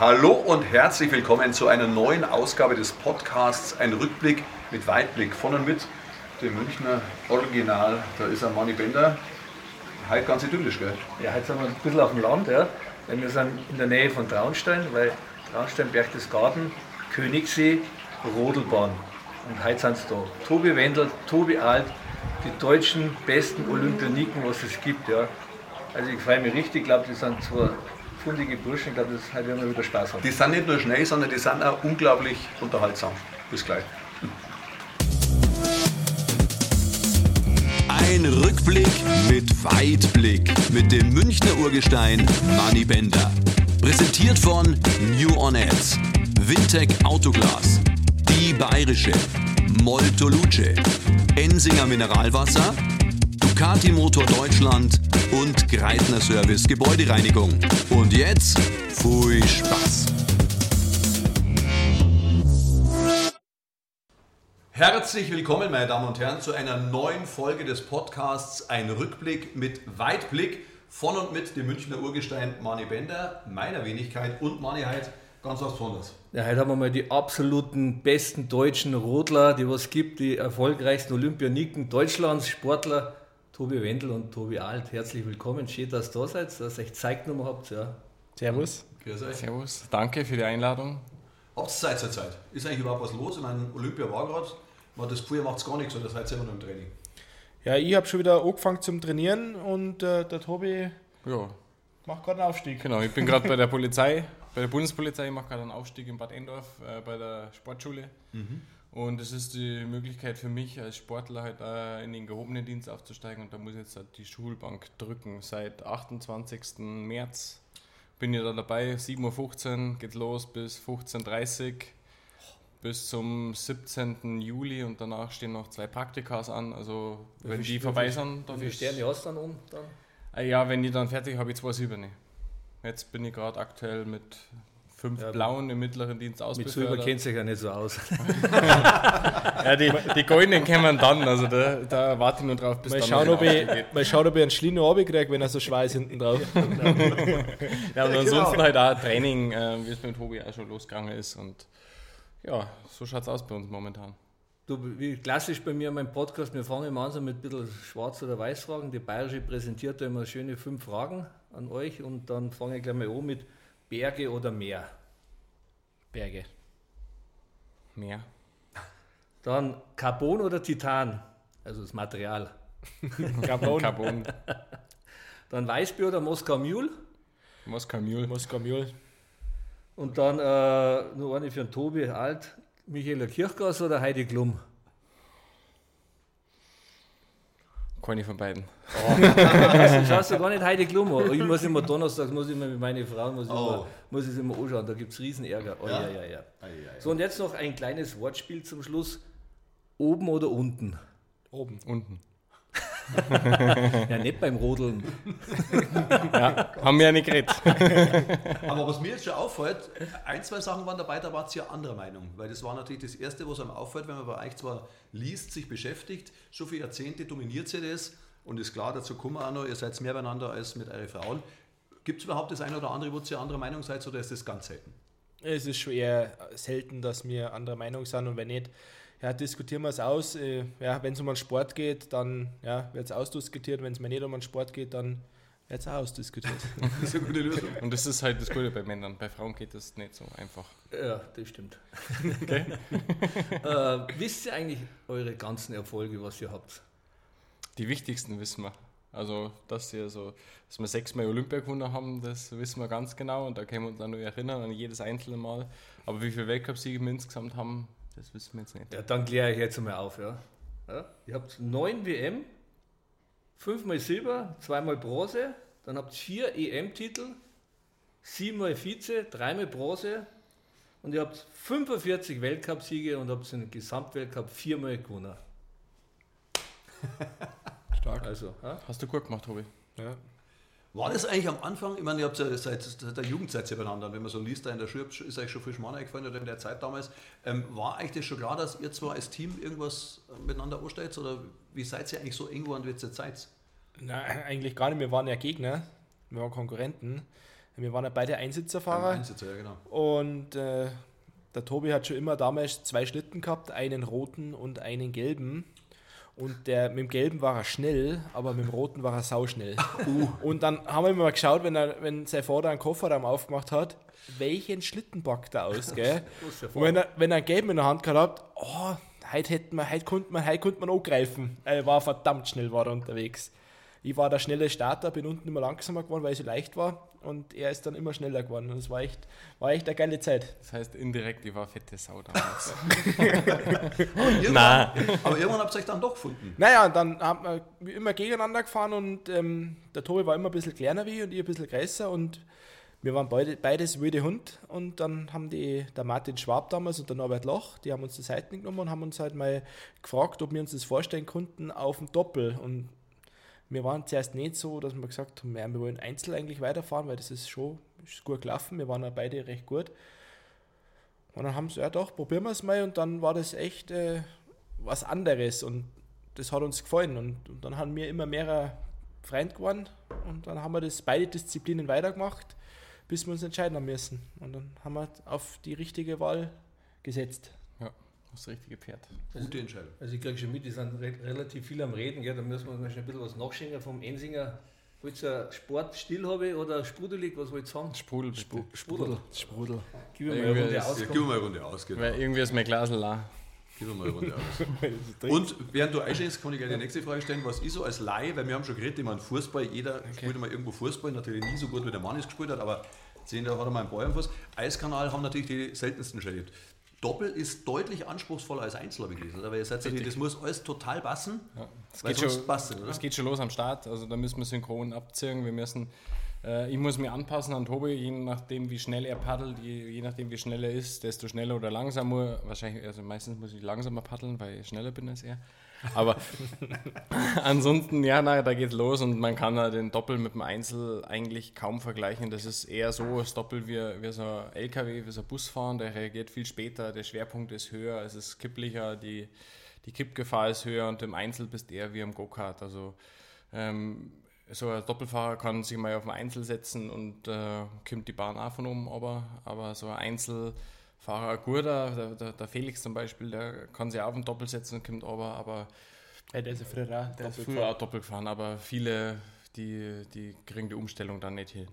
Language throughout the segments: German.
Hallo und herzlich willkommen zu einer neuen Ausgabe des Podcasts Ein Rückblick mit Weitblick von und mit dem Münchner Original. Da ist ein Manni Bender. Heute ganz idyllisch, gell? Ja, heute sind wir ein bisschen auf dem Land. Ja. Wir sind in der Nähe von Traunstein, weil Traunstein, Berchtesgaden, Königssee, Rodelbahn. Und heute sind es da. Tobi Wendel, Tobi Alt, die deutschen besten Olympioniken, was es gibt. Ja. Also ich freue mich richtig, ich glaube, die sind zwei fundige Burschen, ich glaube, das werden wir wieder Spaß haben. Die sind nicht nur schnell, sondern die sind auch unglaublich unterhaltsam. Bis gleich. Ein Rückblick mit Weitblick mit dem Münchner Urgestein Manny Bender. Präsentiert von New On Ads, Wintec Autoglas, Die Bayerische, Molto Luce, Ensinger Mineralwasser, Ducati Motor Deutschland und Greitner Service Gebäudereinigung. Und jetzt viel Spaß! Herzlich willkommen, meine Damen und Herren, zu einer neuen Folge des Podcasts Ein Rückblick mit Weitblick von und mit dem Münchner Urgestein Mani Bender, meiner Wenigkeit und Mani heute ganz was Besonderes. Ja, heute haben wir mal die absoluten besten deutschen Rodler, die was gibt, die erfolgreichsten Olympioniken Deutschlands, Sportler, Tobi Wendel und Tobi Alt. Herzlich willkommen, schön, dass ihr da seid, dass ihr euch Zeit genommen habt. Ja. Servus. Grüß euch. Servus. Danke für die Einladung. Habt ihr Zeit zur Zeit? Ist eigentlich überhaupt was los? Ich meine, Olympia war gerade, man hat das Gefühl, ihr macht gar nichts oder seid ihr immer noch im Training? Ja, ich habe schon wieder angefangen zum Trainieren und äh, der Tobi Ja, macht gerade einen Aufstieg. genau. Ich bin gerade bei der Polizei, bei der Bundespolizei, ich mache gerade einen Aufstieg in Bad Endorf äh, bei der Sportschule. Und es ist die Möglichkeit für mich als Sportler halt äh, in den gehobenen Dienst aufzusteigen und da muss ich jetzt halt die Schulbank drücken. Seit 28. März bin ich da dabei. 7.15 Uhr geht los bis 15.30 Uhr bis zum 17. Juli und danach stehen noch zwei Praktikas an. Also wenn viel- die wie vorbei sind, Wie dann viele ist- Sterne hast du dann um? Dann? Ah Ja, wenn die dann fertig habe ich zwei silberne. Jetzt bin ich gerade aktuell mit fünf Ja, blauen im mittleren Dienst Mit Silber kennt sich ja nicht so aus. Ja, die, die goldenen kämen dann, also da, da warte ich nur drauf, bis Mal dann schauen, ob ein ich, mal schauen, ob ich einen Schlino runterkriege, wenn er so Schweiß hinten drauf Ja, und ansonsten halt auch Training, äh, wie es mit Tobi auch schon losgegangen ist und ja, so schaut es aus bei uns momentan. Du, wie klassisch bei mir in meinem Podcast, wir fangen immer an so mit ein bisschen Schwarz- oder Weiß-Fragen. Die Bayerische präsentiert da immer schöne fünf Fragen an euch und dann fange ich gleich mal an mit Berge oder Meer. Berge. Mehr. Dann Carbon oder Titan, also das Material. Carbon. Carbon, Dann Weißbier oder Moskau Mule. Moskau Mule. Moskau Mule. Und dann äh, nur eine für den Tobi Alt, Michaela Kirchgass oder Heidi Klum. Keine von beiden. Also, schaust du gar nicht Heidi Klum an. Ich muss immer Donnerstag, muss ich immer mit meinen Frauen, muss ich, Oh. immer, muss ich es immer anschauen, da gibt es Riesenärger. Oh, ja? Ja? Ja, ja, So, und jetzt noch ein kleines Wortspiel zum Schluss. Oben oder unten? Oben. Unten. Ja, nicht beim Rodeln. Haben wir ja nicht geredet. Aber was mir jetzt schon auffällt, ein, zwei Sachen waren dabei, da wart ihr anderer Meinung. Weil das war natürlich das Erste, was einem auffällt, wenn man bei euch zwar liest, sich beschäftigt, schon viele Jahrzehnte dominiert sie das und ist klar, dazu kommen wir auch noch, ihr seid mehr beieinander als mit euren Frauen. Gibt es überhaupt das eine oder andere, wo ihr anderer Meinung seid oder ist das ganz selten? Es ist schon eher selten, dass wir anderer Meinung sind und wenn nicht, ja, diskutieren wir es aus. Äh, Ja, wenn es um einen Sport geht, dann ja, wird es ausdiskutiert. Wenn es mir nicht um einen Sport geht, dann wird es auch ausdiskutiert. Das ist eine gute Lösung. Und das ist halt das Gute bei Männern. Bei Frauen geht das nicht so einfach. Ja, das stimmt. äh, wisst ihr eigentlich eure ganzen Erfolge, was ihr habt? Die wichtigsten wissen wir. Also, dass, wir so, dass wir sechsmal Olympia gewonnen haben, das wissen wir ganz genau und da können wir uns auch noch erinnern an jedes einzelne Mal. Aber wie viele Weltcupsiege wir insgesamt haben, das wissen wir jetzt nicht. Ja, dann kläre ich jetzt einmal auf. Ja. Ja, ihr habt neun WM, fünfmal Silber, zweimal Bronze, dann habt ihr vier EM-Titel, siebenmal Vize, dreimal Bronze und ihr habt 45 Weltcupsiege und habt den Gesamtweltcup viermal gewonnen. Stark. Also, ja? Hast du gut gemacht, Tobi? Ja. War das eigentlich am Anfang, ich meine, ihr habt ja seit, seit der Jugendzeit ja beieinander, wenn man so liest, da in der Schule ist euch schon viel Schmarrn eingefallen oder in der Zeit damals. Ähm, war eigentlich das schon klar, dass ihr zwar als Team irgendwas miteinander anstellt oder wie seid ihr eigentlich so eng geworden wie jetzt seid? Nein, eigentlich gar nicht. Wir waren ja Gegner. Wir waren Konkurrenten. Wir waren ja beide Einsitzerfahrer. Einsitzer, ja, genau. Und äh, der Tobi hat schon immer damals zwei Schlitten gehabt, einen roten und einen gelben. Und der mit dem gelben war er schnell, aber mit dem roten war er sauschnell. Und dann haben wir immer mal geschaut, wenn, er, wenn sein Vater einen Kofferraum aufgemacht hat, welchen Schlitten packt er aus, gell? Und wenn er, wenn er einen gelben in der Hand gehabt hat, oh, heute, hätten wir, heute, konnte man, heute konnte man angreifen. Er war verdammt schnell war er unterwegs. Ich war der schnelle Starter, bin unten immer langsamer geworden, weil ich so leicht war. Und er ist dann immer schneller geworden. Und das war echt, war echt eine geile Zeit. Das heißt indirekt, ich war fette Sau damals. Aber irgendwann, aber irgendwann habt ihr euch dann doch gefunden. Naja, und dann haben wir immer gegeneinander gefahren und ähm, der Tobi war immer ein bisschen kleiner wie ich und ich ein bisschen größer und wir waren beide, beides wilde Hund und dann haben die, der Martin Schwab damals und der Norbert Loch, die haben uns die Seiten genommen und haben uns halt mal gefragt, ob wir uns das vorstellen konnten auf dem Doppel und wir waren zuerst nicht so, dass wir gesagt haben, wir wollen einzeln eigentlich weiterfahren, weil das ist schon ist gut gelaufen, wir waren ja beide recht gut. Und dann haben sie, ja doch, probieren wir es mal und dann war das echt äh, was anderes und das hat uns gefallen und, und dann haben wir immer mehr Freund geworden und dann haben wir das beide Disziplinen weitergemacht, bis wir uns entscheiden haben müssen. Und dann haben wir auf die richtige Wahl gesetzt. Das richtige Pferd. Gute Entscheidung. Also ich kriege schon mit, die sind re relativ viel am Reden, gell? da müssen wir mal schon ein bisschen was nachschenken vom Ensinger. Wollt ihr Sportstil habe oder sprudelig, was wollt ihr haben? Sprudel, bitte. Sprudel. Sprudel. Gib mir mal eine Runde ist- Ja, aus. gib mir mal eine Runde aus, genau. Weil irgendwie ist mein Glas la. Gib mir mal eine Runde aus. Und während du einschenkst, kann ich gleich die nächste Frage stellen, was ich so als Laie, weil wir haben schon geredet, ich meine Fußball, jeder spielt immer irgendwo Fußball, natürlich nie so gut wie der Mann es gespielt hat, aber sehen, da hat er mal einen Ball am Fuß. Eiskanal haben natürlich die seltensten schon erlebt. Doppel ist deutlich anspruchsvoller als Einzel, habe ich gelesen. Weil ihr seid natürlich, das muss alles total passen, Ja. Es weil geht, schon, passt es, oder? es geht schon los am Start, also da müssen wir synchron abziehen. Wir müssen, äh, ich muss mich anpassen an Tobi, je nachdem wie schnell er paddelt, je, je nachdem wie schnell er ist, desto schneller oder langsamer. Wahrscheinlich, also meistens muss ich langsamer paddeln, weil ich schneller bin als er. Aber ansonsten, ja, na, da geht's los und man kann den Doppel mit dem Einzel eigentlich kaum vergleichen. Das ist eher so, das Doppel wie, wie so ein LKW, wie so ein Busfahren, der reagiert viel später, der Schwerpunkt ist höher, es ist kipplicher, die, die Kippgefahr ist höher und im Einzel bist eher wie am Go-Kart. Also ähm, so ein Doppelfahrer kann sich mal auf ein Einzel setzen und äh, kommt die Bahn auch von oben, aber, aber so ein Einzelfahrer, ein guter, der, der, der Felix zum Beispiel, der kann sich auch auf ein Doppel setzen und kommt aber, aber Ja, der ist ja früher auch der ist doppelt früher auch Doppel gefahren, aber viele, die, die kriegen die Umstellung dann nicht hin.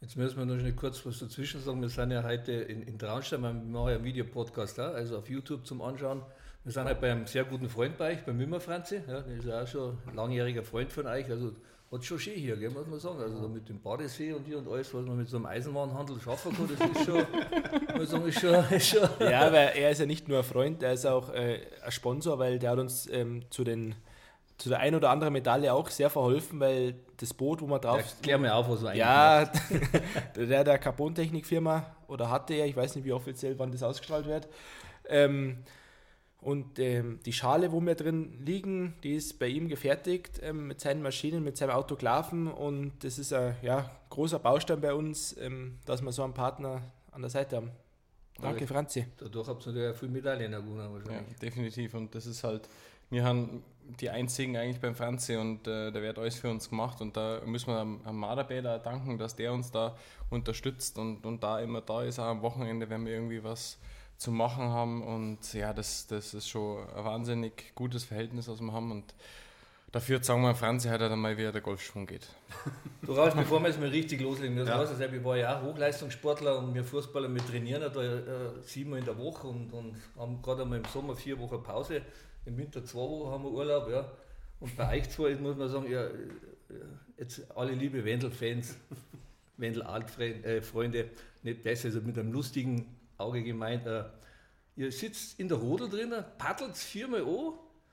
Jetzt müssen wir noch schnell kurz was dazwischen sagen. Wir sind ja heute in, in Traunstein, wir machen ja einen Videopodcast auch, also auf YouTube zum Anschauen. Wir sind halt bei einem sehr guten Freund bei euch, beim Mümmer Franzi. Ja, der ist ja auch schon ein langjähriger Freund von euch. Also hat schon schön hier, gell, muss man sagen. Also mit dem Badesee und hier und alles, was man mit so einem Eisenwarenhandel schaffen kann, das ist schon, muss sagen, ist schon, ist schon Ja, weil er ist ja nicht nur ein Freund, er ist auch äh, ein Sponsor, weil der hat uns ähm, zu, den, zu der ein oder anderen Medaille auch sehr verholfen, weil das Boot, wo wir drauf. Ja, klär mir auf, was du eigentlich Ja, der der Carbontechnik-Firma oder hatte er, ich weiß nicht, wie offiziell, wann das ausgestrahlt wird. Ähm, und ähm, die Schale, wo wir drin liegen, die ist bei ihm gefertigt ähm, mit seinen Maschinen, mit seinem Autoklaven und das ist ein ja, großer Baustein bei uns, ähm, dass wir so einen Partner an der Seite haben. Danke, Franzi. Dadurch habt ihr natürlich auch viele Medaillen gewonnen Ja, wahrscheinlich. definitiv. Und das ist halt, wir haben die einzigen eigentlich beim Franzi und äh, der wird alles für uns gemacht. Und da müssen wir am, am Marderbäder danken, dass der uns da unterstützt und, und da immer da ist, auch am Wochenende, wenn wir irgendwie was zu machen haben. Und ja, das, das ist schon ein wahnsinnig gutes Verhältnis, was wir haben. Und dafür sagen wir Franzi heute dann mal, wie der Golfschwung geht. Du Rausch, bevor wir jetzt mal richtig loslegen, das Ja. weißt du selbst, ich war ja auch Hochleistungssportler und wir Fußballer, wir trainieren da äh, siebenmal in der Woche und, und haben gerade einmal im Sommer vier Wochen Pause, im Winter zwei Wochen haben wir Urlaub, ja. Und bei euch zwei muss man sagen, ja, äh, jetzt alle liebe Wendel-Fans, Wendel-Alt-Freunde, äh, Freunde, nicht besser, also mit einem lustigen Auge gemeint, äh, ihr sitzt in der Rodel drinnen, paddelt viermal an,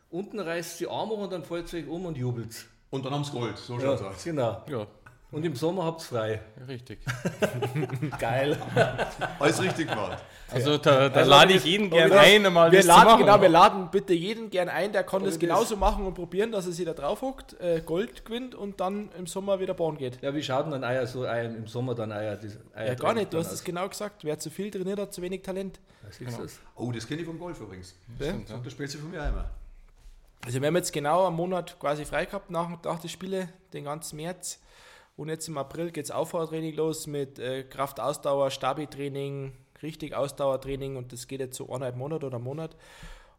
unten reißt die Arme und dann fällt euch um und jubelt. Und dann haben sie Gold, so Ja, schaut's aus. genau. Ja, Und im Sommer habt ihr frei. richtig. Geil. Alles richtig gemacht. Also da, da Also lade ich jeden gerne ein, mal Wir das laden, machen. genau, wir laden bitte jeden gern ein, der kann das das- genauso machen und probieren, dass er sich da drauf hockt, äh, Gold gewinnt und dann im Sommer wieder bauen geht. Ja, wie schaut denn dann Eier so ein, im Sommer dann Eier? Das Eier Ja, gar nicht, du hast es genau gesagt. Wer zu viel trainiert hat, zu wenig Talent. Was ist das? Oh, das kenne ich vom Golf übrigens. Stimmt, ja. Das spielt sie von mir einmal. Also wir haben jetzt genau einen Monat quasi frei gehabt nach, nach den Spielen, den ganzen März. Und jetzt im April geht es Aufbautraining los mit äh, Kraftausdauer, Stabi-Training, richtig Ausdauertraining und das geht jetzt so eineinhalb Monate oder Monat.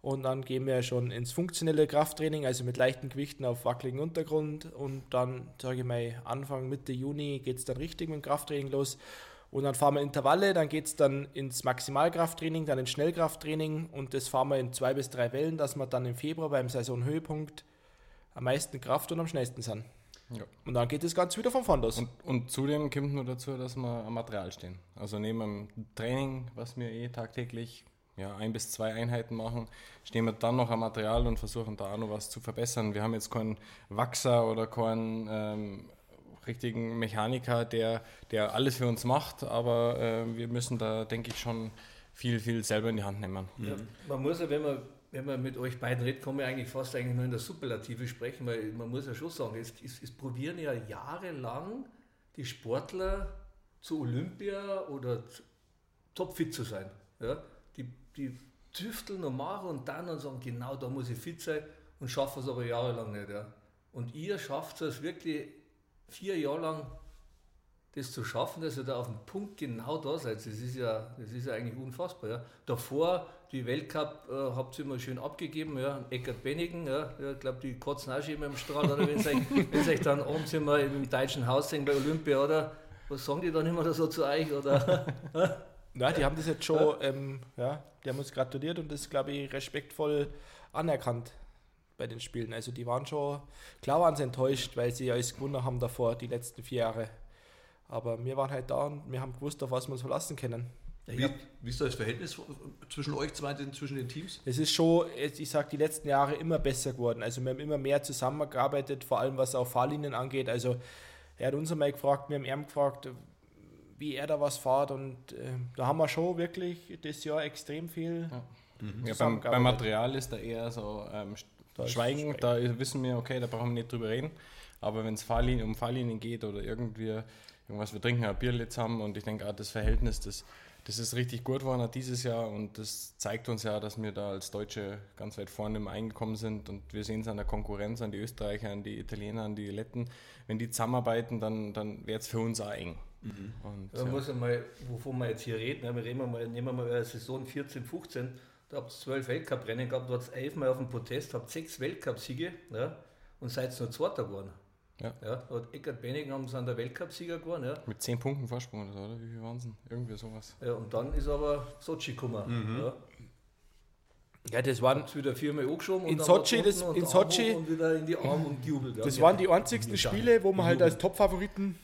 Und dann gehen wir schon ins funktionelle Krafttraining, also mit leichten Gewichten auf wackeligen Untergrund. Und dann, sage ich mal, Anfang, Mitte Juni geht es dann richtig mit dem Krafttraining los. Und dann fahren wir Intervalle, dann geht es dann ins Maximalkrafttraining, dann ins Schnellkrafttraining und das fahren wir in zwei bis drei Wellen, dass wir dann im Februar beim Saisonhöhepunkt am meisten Kraft und am schnellsten sind. Ja. Und dann geht das Ganze wieder von vorn los. Und, und, zudem kommt nur dazu, dass wir am Material stehen. Also neben dem Training, was wir eh tagtäglich ja, ein bis zwei Einheiten machen, stehen wir dann noch am Material und versuchen da auch noch was zu verbessern. Wir haben jetzt keinen Wachser oder keinen ähm, richtigen Mechaniker, der, der alles für uns macht, aber äh, wir müssen da, denke ich, schon viel, viel selber in die Hand nehmen. Ja, man muss ja, wenn man, wenn man mit euch beiden redet, kann man eigentlich fast eigentlich nur in der Superlative sprechen, weil man muss ja schon sagen, es, es, es probieren ja jahrelang die Sportler zu Olympia oder topfit zu sein. Ja? Die, die tüfteln und machen und dann und sagen, genau da muss ich fit sein und schaffen es aber jahrelang nicht. Ja? Und ihr schafft es wirklich vier Jahre lang das zu schaffen, dass ihr da auf dem Punkt genau da seid, das ist ja, das ist ja eigentlich unfassbar. Ja. Davor, die Weltcup äh, habt ihr immer schön abgegeben, ja. Eckert Bennigen, ja. ich glaube, die kotzen auch schon immer im Strahl, oder wenn sie euch, dann abends immer im deutschen Haus sehen bei Olympia, oder? Was sagen die dann immer so zu euch, oder? ja, die haben das jetzt schon, ähm, ja, die haben uns gratuliert und das, glaube ich, respektvoll anerkannt bei den Spielen. Also die waren schon, klar waren sie enttäuscht, weil sie alles gewonnen haben davor, die letzten vier Jahre. Aber wir waren halt da und wir haben gewusst, auf was wir uns verlassen können. Wie, wie, ist das Verhältnis zwischen euch zwei, zwischen den Teams? Es ist schon, ich sage, die letzten Jahre immer besser geworden. Also wir haben immer mehr zusammengearbeitet, vor allem was auch Fahrlinien angeht. Also er hat uns einmal gefragt, wir haben ihn gefragt, wie er da was fährt und äh, da haben wir schon wirklich das Jahr extrem viel. Ja. Mhm. Ja, beim, beim, Material ist da eher so ähm, da Schweigen, da wissen wir, okay, da brauchen wir nicht drüber reden. Aber wenn es Fahrlinien, um Fahrlinien geht oder irgendwie irgendwas, wir trinken ein Bier haben und ich denke, ah, das Verhältnis, das, das ist richtig gut geworden dieses Jahr und das zeigt uns ja, dass wir da als Deutsche ganz weit vorne im Eingekommen sind und wir sehen es an der Konkurrenz, an die Österreicher, an die Italiener, an die Letten. Wenn die zusammenarbeiten, dann, dann wird es für uns auch eng. Mhm. Und, ja, ja. muss einmal, wovon wir jetzt hier reden, wir reden mal, nehmen wir mal Saison 14, 15 da habt ihr zwölf Weltcuprennen gehabt, wart elfmal auf dem Protest, habt sechs Weltcupsiege ja, und seid nur Zweiter geworden. Ja. ja hat Eckert Benning haben sie an der Weltcupsieger geworden. Ja. Mit zehn Punkten Vorsprung oder so, oder? Wie viel waren Irgendwie sowas. Ja, und dann ist aber Sochi gekommen. Mhm. Ja. Ja, das waren Hat's wieder viermal angeschoben in Sochi, das, in Sochi und wieder in die Arme und gejubelt. Das waren die einzigsten Spiele, wo wir halt als Top-Favoriten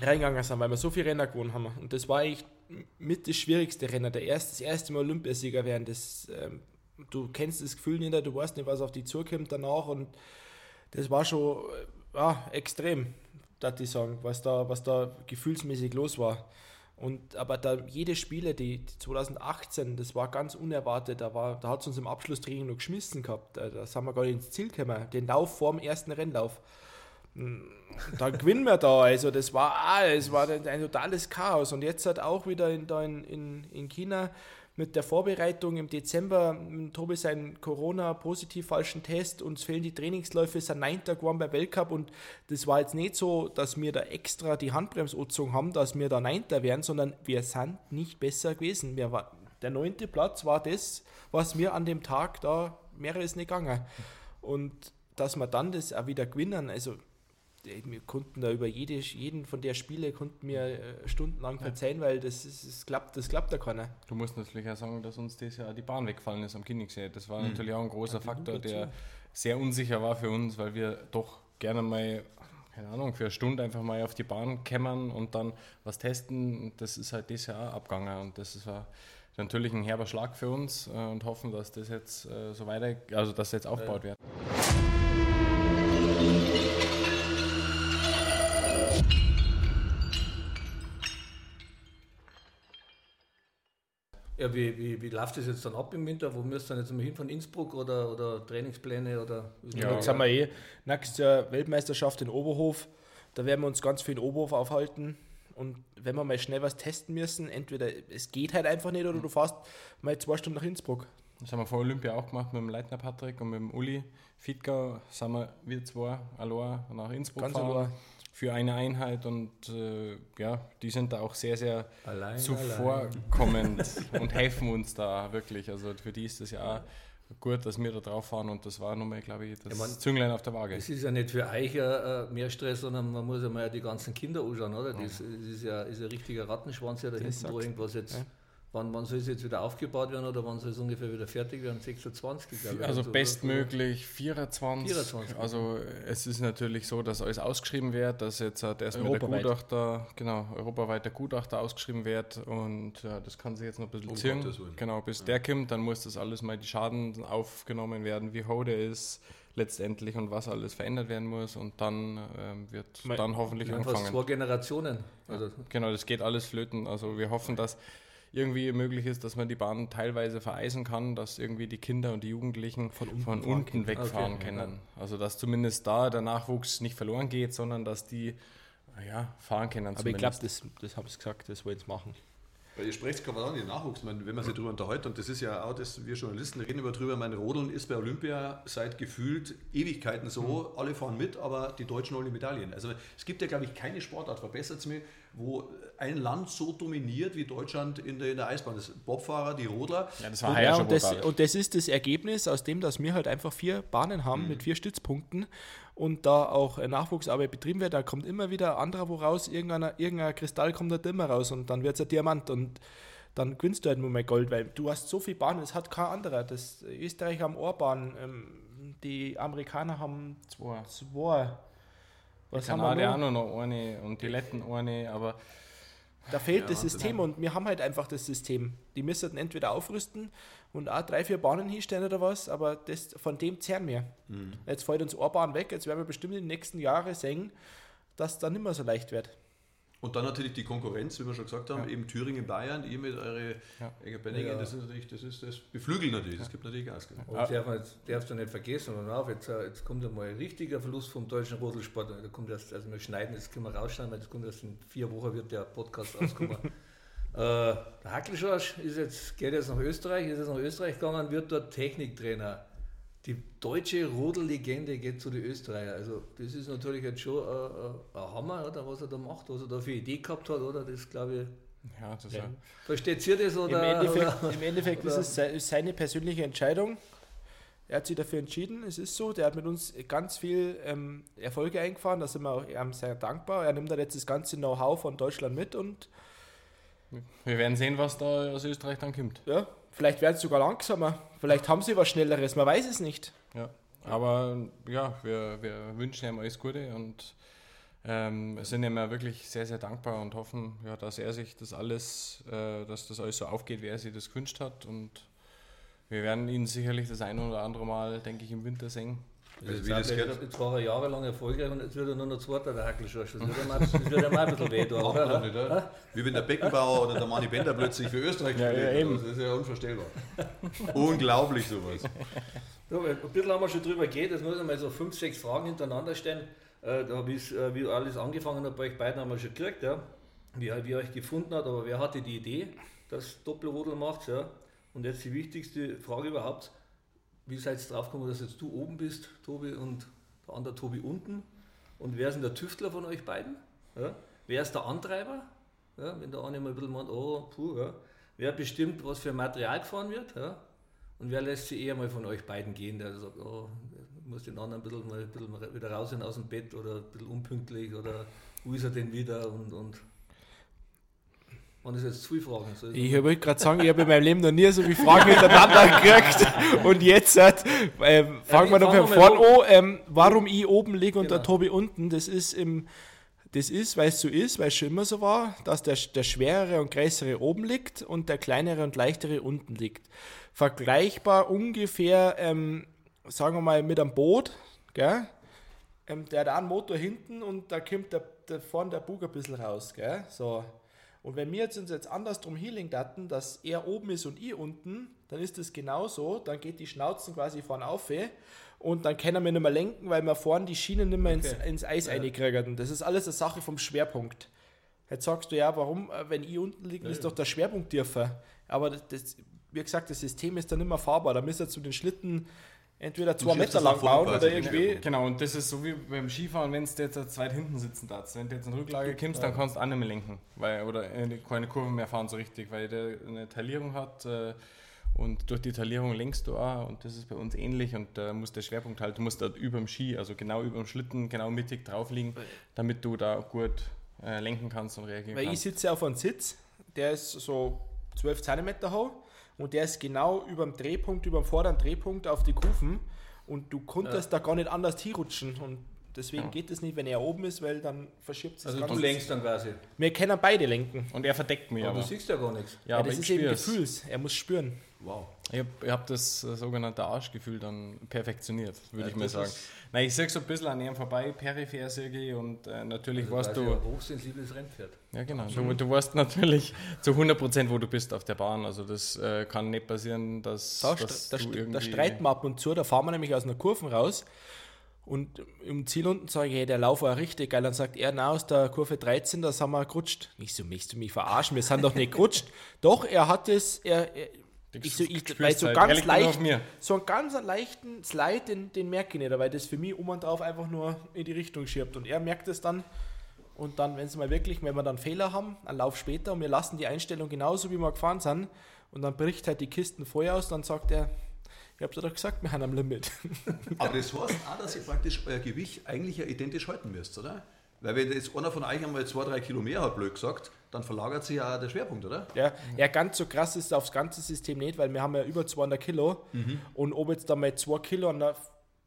reingegangen sind, weil wir so viele Renner gewonnen haben. Und das war echt mit das schwierigste Rennen. Der erste, das erste Mal Olympiasieger werden. Das, ähm, du kennst das Gefühl nicht, du weißt nicht, was auf dich zukommt danach. Und das war schon äh, ja, extrem, darf ich sagen, was da, was da gefühlsmäßig los war. Und, aber da jede Spiele, die, die 2018, das war ganz unerwartet. Da, da hat es uns im Abschlusstraining noch geschmissen gehabt. Da, da sind wir gar nicht ins Ziel gekommen. Den Lauf vor dem ersten Rennlauf da gewinnen wir da. Also das war, ah, es war ein, ein, totales Chaos. Und jetzt hat auch wieder in, da in, in, in China mit der Vorbereitung im Dezember Tobi seinen Corona-positiv falschen Test, uns fehlen die Trainingsläufe, ist ein Neunter geworden beim Weltcup und das war jetzt nicht so, dass wir da extra die Handbremse angezogen haben, dass wir da Neunter wären, sondern wir sind nicht besser gewesen. Wir war, der neunte Platz war das, was mir an dem Tag da wäre es nicht gegangen. Und dass wir dann das auch wieder gewinnen, also wir konnten da über jede, jeden von der Spiele konnten wir äh, stundenlang verzeihen, weil das, ist, das, klappt, das klappt da keiner. Du musst natürlich auch sagen, dass uns das ja die Bahn wegfallen ist am Kinnigsee. Das war mhm. natürlich auch ein großer Faktor, der sehr unsicher war für uns, weil wir doch gerne mal, keine Ahnung, für eine Stunde einfach mal auf die Bahn kämmern und dann was testen. Das ist halt das Jahr abgegangen und das war natürlich ein herber Schlag für uns äh, und hoffen, dass das jetzt äh, so weiter, also dass jetzt aufgebaut wird. Ja, wie, wie, wie läuft das jetzt dann ab im Winter? Wo müsst ihr dann jetzt mal hin von Innsbruck oder, oder Trainingspläne? Oder ja, jetzt haben wir eh nächstes Jahr Weltmeisterschaft in Oberhof. Da werden wir uns ganz viel in Oberhof aufhalten. Und wenn wir mal schnell was testen müssen, entweder es geht halt einfach nicht oder du fährst mal zwei Stunden nach Innsbruck. Das haben wir vor Olympia auch gemacht mit dem Leitner Patrick und mit dem Uli Fittgau. Sind wir, wir zwei allein nach Innsbruck Ganz fahren. Für eine Einheit und äh, ja, die sind da auch sehr, sehr Allein, zuvorkommend und helfen uns da wirklich. Also für die ist das ja auch gut, dass wir da drauf fahren und das war nochmal, glaube ich, das Ich mein, Zünglein auf der Waage. Es ist ja nicht für euch äh, mehr Stress, sondern man muss ja mal die ganzen Kinder anschauen, oder? Das, das ist, ja, ist ein richtiger Rattenschwanz, der da hinten du. irgendwas jetzt. Ja. Wann, wann soll es jetzt wieder aufgebaut werden oder wann soll es ungefähr wieder fertig werden? 26, glaube ich. Also oder? bestmöglich 24. 24. Also es ist natürlich so, dass alles ausgeschrieben wird, dass jetzt halt erstmal der. Gutachter, genau, europaweit der Gutachter ausgeschrieben wird und ja, das kann sich jetzt noch ein bisschen Um ziehen. Genau, bis der kommt, dann muss das alles mal die Schaden aufgenommen werden, wie hoch der ist letztendlich und was alles verändert werden muss und dann ähm, wird Mal- dann hoffentlich haben fast anfangen. zwei Generationen. Also, Genau, das geht alles flöten. Also wir hoffen, dass irgendwie möglich ist, dass man die Bahn teilweise vereisen kann, dass irgendwie die Kinder und die Jugendlichen von unten, fahren können. wegfahren Okay, können. Also dass zumindest da der Nachwuchs nicht verloren geht, sondern dass die ja, fahren können. Aber ich glaube, das, das habe ich gesagt, das wollen sie machen. Weil ihr sprecht gerade an den Nachwuchs, meine, wenn man sich darüber unterhält, und das ist ja auch, das, wir Journalisten reden über drüber, mein Rodeln ist bei Olympia seit gefühlt Ewigkeiten so, alle fahren mit, aber die Deutschen holen die Medaillen. Also es gibt ja, glaube ich, keine Sportart, verbessert es mir, wo ein Land so dominiert wie Deutschland in der, in der Eisbahn. Das Bobfahrer, die Rodler. ja, das war Und, ja, und, das, und das ist das Ergebnis aus dem, dass wir halt einfach vier Bahnen haben mit vier Stützpunkten und da auch Nachwuchsarbeit betrieben wird. Da kommt immer wieder ein anderer wo raus, irgendeiner, irgendein Kristall kommt da immer raus und dann wird es ein Diamant und dann gewinnst du halt nur mal Gold, weil du hast so viele Bahnen, das hat kein anderer. Das Österreich haben Ohrbahn, ähm, die Amerikaner haben Zwei. zwei. Was haben Kanadier auch wir noch? nur noch eine und die Letten eine, aber Da fehlt Ja, das. System und wir haben halt einfach das System. Die müssen entweder aufrüsten und auch drei, vier Bahnen hinstellen oder was, aber das, von dem zehren wir. Mhm. Jetzt fällt uns eine Bahn weg, jetzt werden wir bestimmt in den nächsten Jahren sehen, dass es dann nicht mehr so leicht wird. Und dann natürlich die Konkurrenz, wie wir schon gesagt haben, eben Thüringen, Bayern, ihr mit eure Ja. Eger Benningen, Ja. das ist natürlich, das ist das beflügelt natürlich, das gibt natürlich Gas. Gell? Und darf man jetzt, darfst du nicht vergessen, und auf, jetzt, äh, jetzt kommt einmal ein richtiger Verlust vom deutschen Rodelsport. Da kommt erst, also wir schneiden, das können wir rausschneiden, weil das kommt erst in vier Wochen wird der Podcast rauskommen. äh, der Hackelschorsch ist jetzt, geht jetzt nach Österreich, ist jetzt nach Österreich gegangen, wird dort Techniktrainer. Die deutsche Rodellegende geht zu den Österreichern. Also das ist natürlich jetzt schon äh, äh, ein Hammer, oder, was er da macht, was er da für Idee gehabt hat, oder? Das glaube ich. ja, das Ja. Versteht ihr das? Im Oder, Endeffekt, oder? im Endeffekt ist oder- es se- seine persönliche Entscheidung. Er hat sich dafür entschieden, es ist so. Der hat mit uns ganz viel ähm, Erfolge eingefahren, da sind wir auch ihm sehr dankbar. Er nimmt da jetzt das ganze Know-how von Deutschland mit und Wir werden sehen, was da aus Österreich dann kommt. ja, vielleicht werden sie sogar langsamer. Vielleicht haben sie was Schnelleres, man weiß es nicht. Ja. Aber ja, wir, wir wünschen ihm alles Gute und ähm, sind ihm ja wirklich sehr, sehr dankbar und hoffen, ja, dass er sich das alles, äh, dass das alles so aufgeht, wie er sich das gewünscht hat. Und wir werden ihn sicherlich das ein oder andere Mal, denke ich, im Winter sehen. Also Jetzt, wie das hat er- gehört- jetzt war er jahrelang erfolgreich und jetzt wird er nur noch Zweiter, der Hackelschorsch. Das wird ihm auch, das wird ihm auch ein bisschen weh tun, Macht man doch oder? nicht, oder? Wie wenn der Beckenbauer oder der Mani Bender plötzlich für Österreich Ja, spielt. ja, eben. Das ist ja unvorstellbar. Unglaublich sowas. Weil ein bisschen haben wir schon drüber geredet, jetzt muss ich mal so fünf, sechs Fragen hintereinander stellen. Äh, da hab ich's, äh, wie alles angefangen hat, bei euch beiden haben wir schon gekriegt, ja. wie, wie ihr euch gefunden hat, aber wer hatte die Idee, dass Doppelrodel macht, ja. Und jetzt die wichtigste Frage überhaupt, wie seid ihr drauf gekommen, dass jetzt du oben bist, Tobi, und der andere Tobi unten? Und wer ist denn der Tüftler von euch beiden? Ja? Wer ist der Antreiber? Ja? Wenn der eine mal ein bisschen meint, oh, puh, ja. Wer bestimmt, was für Material gefahren wird? Ja? Und wer lässt sich eher mal von euch beiden gehen, der sagt, oh, ich muss den anderen ein bisschen, mal ein bisschen wieder raus aus dem Bett oder ein bisschen unpünktlich oder wo ist er denn wieder und, und waren das jetzt zu viele Fragen? Soll Ich wollte gerade sagen, ich habe in meinem Leben noch nie so viele Fragen hintereinander gekriegt. Und jetzt äh, ähm, fangen wir Ja, noch von vorne an. Ähm, warum ich oben liege und Genau. der Tobi unten, das ist im das ist, weil es so ist, weil es schon immer so war, dass der, der schwerere und größere oben liegt und der kleinere und leichtere unten liegt. Vergleichbar ungefähr, ähm, sagen wir mal, mit einem Boot, gell? Ähm, der hat einen Motor hinten und da kommt der, der vorne der Bug ein bisschen raus, gell? So. Und wenn wir jetzt uns jetzt andersrum healing daten, dass er oben ist und ich unten, dann ist das genauso, dann geht die Schnauzen quasi vorne auf eh, und dann können wir nicht mehr lenken, weil wir vorne die Schienen nicht mehr ins, Okay. ins Eis Ja. reinkriegen. Und Das ist alles eine Sache vom Schwerpunkt. Jetzt sagst du ja, warum, äh, wenn ich unten liege, ist doch der Schwerpunkt tiefer. Aber das, das, wie gesagt, das System ist dann nicht mehr fahrbar. Da müsst ihr zu den Schlitten entweder zwei Meter lang bauen oder irgendwie. Genau, und das ist so wie beim Skifahren, wenn du jetzt zu weit hinten sitzen darfst. Wenn du jetzt in Rücklage kommst, dann kannst du auch nicht mehr lenken. Weil, oder keine Kurven mehr fahren so richtig, weil der eine Taillierung hat. Äh, und durch die Taillierung lenkst du auch und das ist bei uns ähnlich und da muss der Schwerpunkt halt, du musst dort über dem Ski, also genau über dem Schlitten, genau mittig drauf liegen, damit du da gut äh, lenken kannst und reagieren Weil ich kannst. sitze auf einem Sitz, der ist so 12 cm hoch und der ist genau über dem Drehpunkt, über dem vorderen Drehpunkt auf die Kufen. Und du konntest da gar nicht anders hinrutschen. Und deswegen geht es nicht, wenn er oben ist, weil dann verschiebt es Also du lenkst dann quasi. Wir können beide lenken. Und er verdeckt mich Aber aber. du siehst ja gar nichts. Ja, Ja, aber das ich ist eben. Gefühls. Er muss spüren. Wow. Ich habe hab das äh, sogenannte Arschgefühl dann perfektioniert, würde Ja, ich mal sagen. Nein, ich sehe so ein bisschen an ihm vorbei, peripher sehe und äh, natürlich weißt Also du, quasi ein hochsensibles Rennpferd. ja genau, du, du weißt natürlich zu 100% wo du bist auf der Bahn, also das äh, kann nicht passieren, dass, Da, dass da, du da, irgendwie... da streiten wir ab und zu, da fahren wir nämlich aus einer Kurve raus und im Ziel unten sage ich, hey, der Lauf war richtig geil. Dann sagt er, na, aus der Kurve 13, da sind wir gerutscht. Ich so, möchtest du mich verarschen? Wir sind doch nicht gerutscht. doch, er hat es, er, er ich so, ich, weil so halt. Ganz leicht, so einen ganz leichten Slide, den, den merke ich nicht, weil das für mich um und drauf einfach nur in die Richtung schirbt. Und er merkt es dann. Und dann, wenn es mal wirklich, wenn wir dann Fehler haben, einen Lauf später und wir lassen die Einstellung genauso, wie wir gefahren sind, und dann bricht halt die Kisten voll aus, dann sagt er, ich hab's dir doch gesagt, wir haben am Limit. Aber das heißt auch, dass ihr praktisch euer Gewicht eigentlich ja identisch halten müsst, oder? Weil wenn jetzt einer von euch einmal zwei, drei Kilo mehr hat, blöd gesagt, dann verlagert sich ja auch der Schwerpunkt, oder? Ja, ja, ganz so krass ist aufs ganze System nicht, weil wir haben ja über 200 Kilo und ob jetzt da mal 2 Kilo an der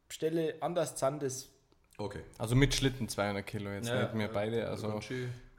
Stelle anders sind, das Okay. Also mit Schlitten 200 Kilo, jetzt Ja, nicht mehr ja. beide, also...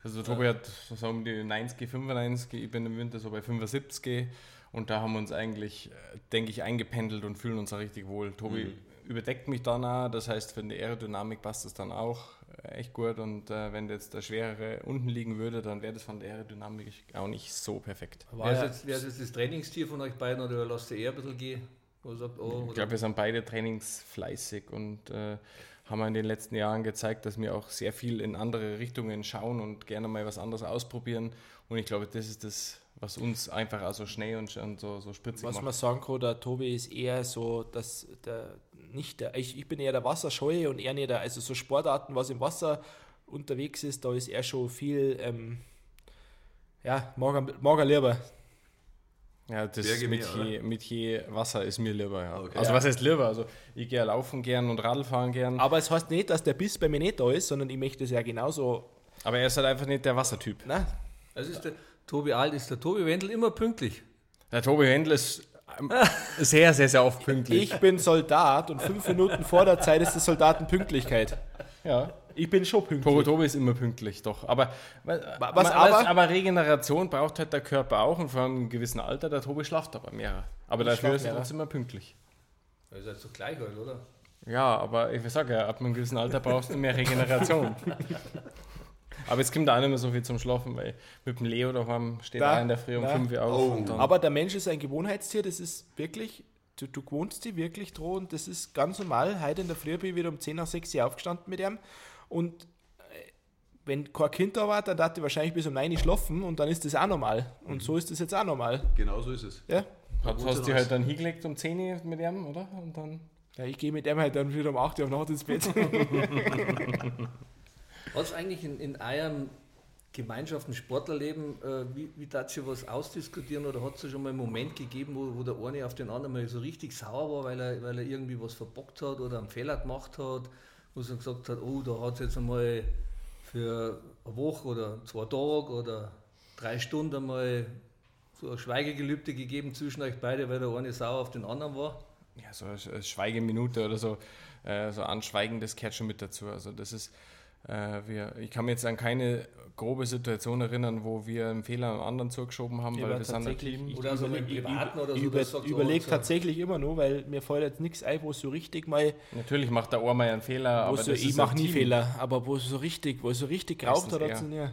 Also Tobi hat so um die 90, 95, ich bin im Winter so bei 75 und da haben wir uns eigentlich, äh, denke ich, eingependelt und fühlen uns da richtig wohl. Tobi überdeckt mich dann auch, das heißt für die Aerodynamik passt es dann auch äh, echt gut und äh, wenn jetzt der Schwerere unten liegen würde, dann wäre das von der Aerodynamik auch nicht so perfekt. Wer ist, jetzt, wer ist jetzt das Trainingstier von euch beiden oder lasst ihr eher ein bisschen gehen? Sagt, oh, Ich glaube, wir sind beide trainingsfleißig und äh, haben in den letzten Jahren gezeigt, dass wir auch sehr viel in andere Richtungen schauen und gerne mal was anderes ausprobieren. Und ich glaube, das ist das, was uns einfach auch so schnell und, und so, so spritzig Was macht. man sagen kann, der Tobi ist eher so, dass der nicht der, ich, ich bin eher der Wasserscheue und er nicht der, also so Sportarten, was im Wasser unterwegs ist, da ist er schon viel, ähm, ja, mag mag er lieber. Ja, das Berge mit, mehr, je, mit je Wasser ist mir lieber, ja. Okay. Also Ja. was heißt lieber? Also ich gehe laufen gern und Radl fahren gern, Aber es heißt nicht, dass der Biss bei mir nicht da ist, sondern ich möchte es ja genauso, aber er ist halt einfach nicht der Wassertyp. na, Also ist der Tobi Alt, ist der Tobi Wendel immer pünktlich. Der Tobi ist ähm, sehr, sehr, sehr oft pünktlich. ich bin Soldat und fünf Minuten vor der Zeit ist die Soldatenpünktlichkeit. ja. Ich bin schon Tobi, pünktlich. Tobi ist immer pünktlich, doch. Aber was, was aber, Regeneration braucht halt der Körper auch und vor im gewissen Alter. Der Tobi schlaft aber mehr. Aber dafür ist er trotzdem immer pünktlich. Ihr seid doch gleich alt, oder? Ja, aber ich sage ja, ab einem gewissen Alter brauchst du mehr Regeneration. aber jetzt kommt da auch nicht mehr so viel zum Schlafen, weil mit dem Leo daheim steht Da, er in der Früh um da. 5 Uhr auf. Oh. und dann, Aber der Mensch ist ein Gewohnheitstier, das ist wirklich, du, du gewohnst die wirklich dran und das ist ganz normal. Heute in der Früh bin ich wieder um 10 nach 6 Uhr aufgestanden mit ihm und äh, wenn kein Kind da war, dann darf ich wahrscheinlich bis um 9 Uhr schlafen und dann ist das auch normal. Und so ist das jetzt auch normal. Genau so ist es. Ja, hast, wohnt hast er du noch. halt dann hingelegt um 10 Uhr mit ihm, oder? Und dann ja ich gehe mit ihm halt dann wieder um 8 Uhr auf Nacht ins Bett. Hat es eigentlich in, in eurem Gemeinschaften, Sportlerleben, äh, wie, wie darf ihr was ausdiskutieren oder hat es schon mal einen Moment gegeben, wo, wo der eine auf den anderen mal so richtig sauer war, weil er, weil er irgendwie was verbockt hat oder einen Fehler gemacht hat, wo er gesagt hat, oh, da hat es jetzt einmal für eine Woche oder zwei Tage oder drei Stunden einmal so ein Schweigegelübde gegeben zwischen euch beide, weil der eine sauer auf den anderen war? ja, so eine eine Schweigeminute oder so, äh, so Anschweigen, das gehört schon mit dazu. Also das ist, äh, wir, ich kann mich jetzt an keine grobe Situation erinnern, wo wir einen Fehler am anderen zugeschoben haben, weil wir sind ein tatsächlich, Team. ich Oder so überleg- im Privaten oder so, ich über, das sagt, überlege so- tatsächlich immer nur, weil mir fällt jetzt nichts ein, wo es so richtig mal Natürlich macht der Ohr mal einen Fehler, aber so, das ich mache nie Team. Fehler, aber wo es so richtig, wo es so richtig geraucht hat, hat es nie. Echt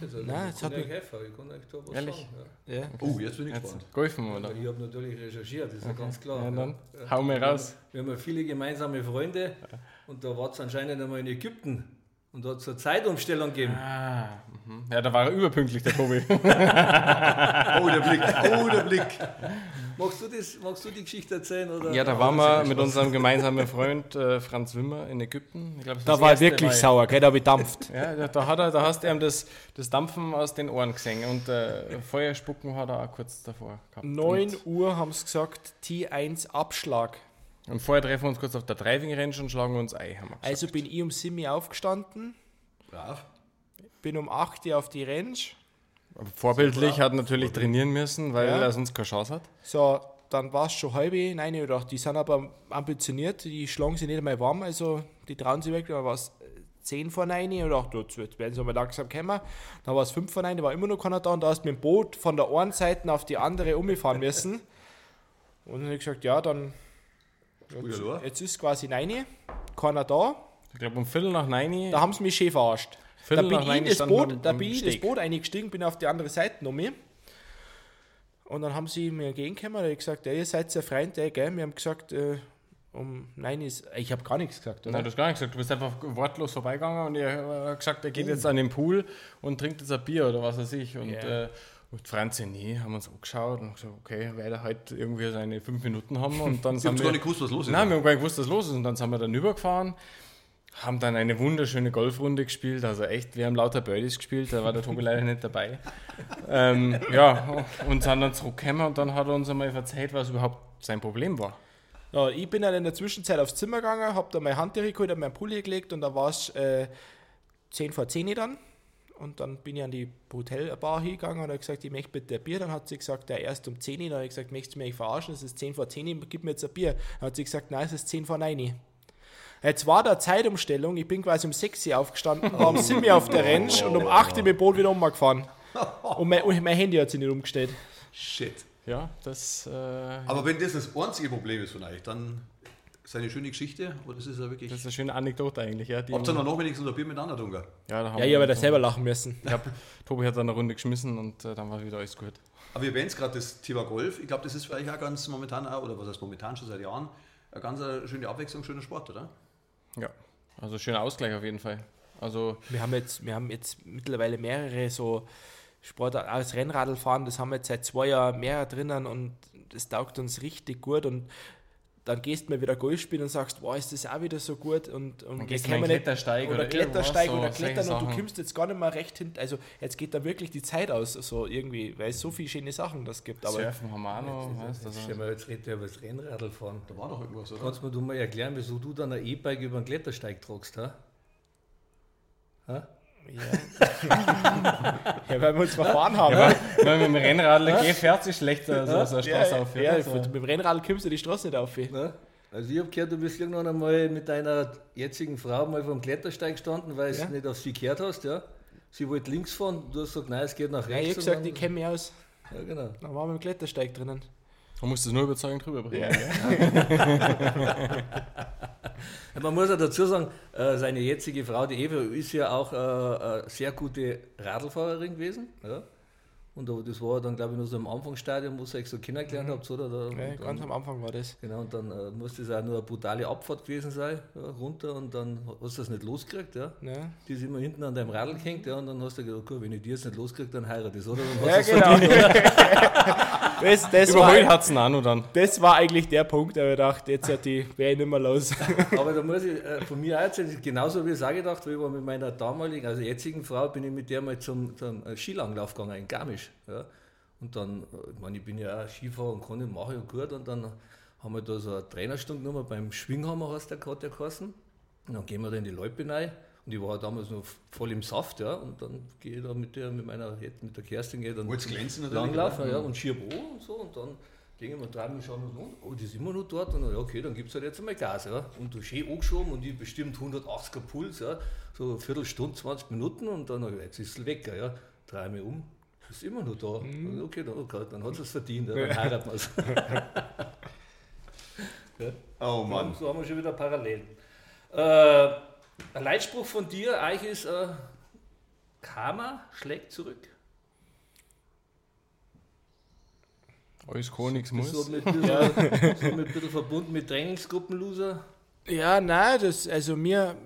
jetzt? Also Nein, kann hat mich- helfen, ich kann euch da was Ehrlich? sagen. Ja. Ja. Oh, jetzt bin ich Jetzt gespannt. Golfen, oder? Ich habe natürlich recherchiert, das ist ja ganz klar. Ja, dann Ja. hau mir Wir haben- raus. Wir haben ja viele gemeinsame Freunde und da war es anscheinend einmal in Ägypten und da hat es eine Zeitumstellung gegeben. Ah, mhm. ja, da war er überpünktlich, der Tobi. Oh, der Blick. Oh, der Blick. Magst du, das, magst du die Geschichte erzählen? Oder? Ja, da waren wir mit unserem gemeinsamen Freund äh, Franz Wimmer in Ägypten. Ich glaub, das Da das war erste wirklich Mal- sauer, gell? Da habe ich dampft. Ja, da, da, hat er, da hast du ihm das, das Dampfen aus den Ohren gesehen und äh, Feuerspucken hat er auch kurz davor gehabt. 9 Uhr haben sie gesagt, T1 Abschlag. Und, vorher treffen wir uns kurz auf der Driving Range und schlagen uns ein. Haben wir gesagt. Also bin ich um 7 Uhr aufgestanden, Brav. bin um 8 Uhr auf die Range. Aber Vorbildlich hat natürlich trainieren müssen, weil Ja. er sonst keine Chance hat. So, dann war es schon halb nein, ich dachte, die sind aber ambitioniert, die schlagen sich nicht einmal warm, also die trauen sich weg, dann war es 10 vor 9 und ich dachte, jetzt wird- werden sie mal langsam kommen. Dann war es 5 vor 9, da war immer noch keiner da und da hast du mit dem Boot von der einen Seite auf die andere umgefahren müssen. Und dann habe ich gesagt, ja, dann jetzt, jetzt ist quasi 9, keiner da, Ich glaube, um Viertel nach neun. da haben sie mich schön verarscht. Da Viertel bin nach ich in das Boot, am- da bin ich in das. Boot eingestiegen, bin auf die andere Seite noch mehr. Und dann haben sie mir entgegengekommen und ich gesagt, ja, ihr seid ja Freund, ey, gell? Wir haben gesagt, äh, um nein ist. Ich habe gar nichts gesagt, oder? Nein, du hast gar nicht gesagt. Du bist einfach wortlos vorbeigegangen und er hat gesagt, er geht jetzt an den Pool und trinkt jetzt ein Bier oder was weiß ich. Und, Ja. äh, und Franzi, nee, haben uns angeschaut und gesagt, okay, werde er halt irgendwie seine fünf Minuten haben. Und dann Ich sind habe wir, gar nicht gewusst, was los ist. Nein, wir haben gar nicht gewusst, was los ist. Und dann sind wir dann übergefahren, haben dann eine wunderschöne Golfrunde gespielt. Also echt, wir haben lauter Birdies gespielt, da war der Tobi leider nicht dabei. Ähm, ja, und sind dann zurückgekommen und dann hat er uns einmal erzählt, was überhaupt sein Problem war. Ja, ich bin dann in der Zwischenzeit aufs Zimmer gegangen, habe da mein Handtuch geholt, habe meinen Pulli gelegt und da war es äh, 10 vor 10 dann. Und dann bin ich an die Hotelbar hingegangen und habe gesagt, ich möchte bitte ein Bier. Dann hat sie gesagt, der erst um 10 Uhr. Dann habe ich gesagt, möchtest du mich verarschen? Es ist 10 vor 10 Uhr, gib mir jetzt ein Bier. Dann hat sie gesagt, nein, es ist 10 vor 9 Uhr. Jetzt war der Zeitumstellung, ich bin quasi um 6 Uhr aufgestanden, war um 7 Uhr auf der Range und um 8 Uhr mit dem Boot wieder umgefahren. Und mein, und mein Handy hat sich nicht umgestellt. Shit. Ja, das. Äh, Aber wenn das das einzige Problem ist von euch, dann ist eine schöne Geschichte, aber das ist ja wirklich. Das ist eine schöne Anekdote eigentlich. Ja, die, Habt ihr dann noch wenigstens ein Bier miteinander getrunken? ja, da haben Ja, ich wir habe da selber lachen müssen. Ich hab, Tobi hat dann eine Runde geschmissen und äh, dann war wieder alles gut. Aber wir erwähnen gerade das Thema Golf. Ich glaube, das ist für euch auch ganz momentan, auch, oder was heißt momentan schon seit Jahren, eine ganz äh, schöne Abwechslung, schöner Sport, oder? Ja, also schöner Ausgleich auf jeden Fall. Also Wir haben jetzt, wir haben jetzt mittlerweile mehrere so Sportarten, als Rennradl fahren, das haben wir jetzt seit zwei Jahren mehr drinnen und das taugt uns richtig gut und dann gehst du mal wieder Golf spielen und sagst, wow, ist das auch wieder so gut und, und gehst wir mal können in nicht- Klettersteig oder, oder Klettersteig oder Klettern und du kommst jetzt gar nicht mehr recht hin, also jetzt geht da wirklich die Zeit aus, so irgendwie, weil es so viele schöne Sachen das gibt, aber Surfen haben wir auch noch. Weißt, also, Stell mal, jetzt redet er über das Rennradl fahren. Da war doch irgendwas, oder? Kannst du mir du mal erklären, wieso du dann ein E-Bike über einen Klettersteig tragst, ha? ha? Ja, weil wir uns verfahren haben. ja, wenn man mit dem Rennrad geht, fährt sich schlechter so, so eine Ja, Straße auf. ja, so. mit dem Rennradl kommst du die Straße nicht auf. Ne? Also ich habe gehört, du bist irgendwann einmal mit deiner jetzigen Frau mal vom Klettersteig gestanden, weil du Ja. nicht auf sie gehört hast, ja? Sie wollte links fahren, du hast gesagt, nein, es geht nach Ja, ich rechts. habe gesagt, ich kenne mich aus. ja, genau. Dann waren wir im Klettersteig drinnen. Man muss das nur überzeugend rüberbringen. Ja, man muss ja dazu sagen, äh, seine jetzige Frau, die Eva, ist ja auch äh, eine sehr gute Radlfahrerin gewesen. Ja? Und aber das war dann, glaube ich, nur so im Anfangsstadium, wo ihr euch so kennengelernt habt, oder? Da, Ja, ganz dann, am Anfang war das. genau, und dann äh, muss das auch nur eine brutale Abfahrt gewesen sein, ja, runter, und dann hast du das nicht losgekriegt, ja? Ja, Die ist immer hinten an deinem Radl gehängt, ja, und dann hast du gedacht, okay, wenn ich die jetzt nicht loskriege, dann heirate ich, oder? Dann ja hast du es genau. das, das, Überholt war, hat es auch noch dann. das war eigentlich der Punkt, da habe ich gedacht, jetzt hat die, wäre ich nicht mehr los. Aber da muss ich äh, von mir auch erzählen, genauso wie ich es auch gedacht habe, ich war mit meiner damaligen, also jetzigen Frau, bin ich mit der mal zum, zum äh, Skilanglauf gegangen in Garmisch. Ja. Und dann, äh, ich meine, ich bin ja auch Skifahrer und kann, ich mache ja gut. Und dann haben wir da so eine Trainerstunde genommen, beim Schwinghammer hast der hat der geheißen. Und dann gehen wir da in die Loipe rein. Und ich war damals noch voll im Saft, ja. Und dann gehe ich da mit der, mit meiner, mit der Kerstin, gehe dann glänzen Langlaufen, ja, und schier wo und so. Und dann gehen wir dran und schauen uns an. Oh, die ist immer noch dort. Und dann, ja, okay, dann gibt es halt jetzt einmal Gas, ja. Und du schön angeschoben und ich bestimmt 180er Puls, ja. So eine Viertelstunde, 20 Minuten und dann, ja, jetzt ist es weg, ja. Drei mich um. Ist immer noch da. Mhm. Okay, dann, okay, dann hat es verdient, ja. dann heiraten wir es. Oh Mann. So haben wir schon wieder Parallelen. Äh, ein Leitspruch von dir eigentlich ist, äh, Karma schlägt zurück. Alles kann, nichts muss. so mit, bisschen, so mit ein bisschen verbunden mit Trainingsgruppenloser. Ja, nein, das, also mir,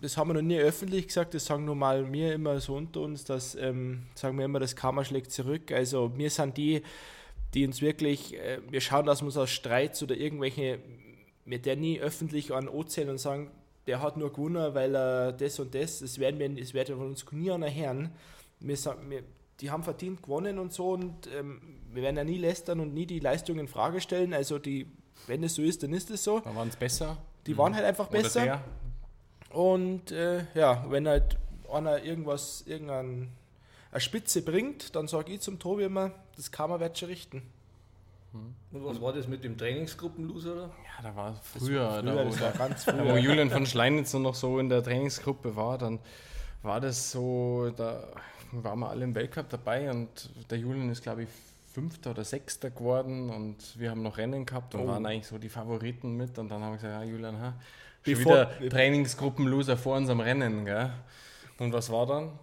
das haben wir noch nie öffentlich gesagt, das sagen nur mal wir immer so unter uns, dass, ähm, sagen wir immer, das Karma schlägt zurück. Also wir sind die, die uns wirklich, äh, wir schauen, dass wir uns aus Streits oder irgendwelche, mit der nie öffentlich an zählen und sagen, der hat nur gewonnen, weil er das und das, das werden wir, das werden von uns nie einer Herren. Wir, sagen, wir, die haben verdient gewonnen und so und ähm, wir werden ja nie lästern und nie die Leistung in Frage stellen. Also die, wenn es so ist, dann ist es so. Da waren es besser. Die waren halt einfach Oder besser. der. Und äh, ja, wenn halt einer irgendwas, irgendeine Spitze bringt, dann sage ich zum Tobi immer, das Karma wird schon richten. Und was war das mit dem Trainingsgruppenloser? Oder? Ja, da war früher, Früher, da, wo, das war ganz da, wo früher. Julian von Schleinitz noch so in der Trainingsgruppe war, dann war das so, da waren wir alle im Weltcup dabei und der Julian ist, glaube ich, Fünfter oder Sechster geworden und wir haben noch Rennen gehabt und Oh. waren eigentlich so die Favoriten mit und dann haben wir gesagt, ja Julian, ha, schon Bevor- wieder Trainingsgruppenloser vor unserem Rennen, gell? Und was war dann?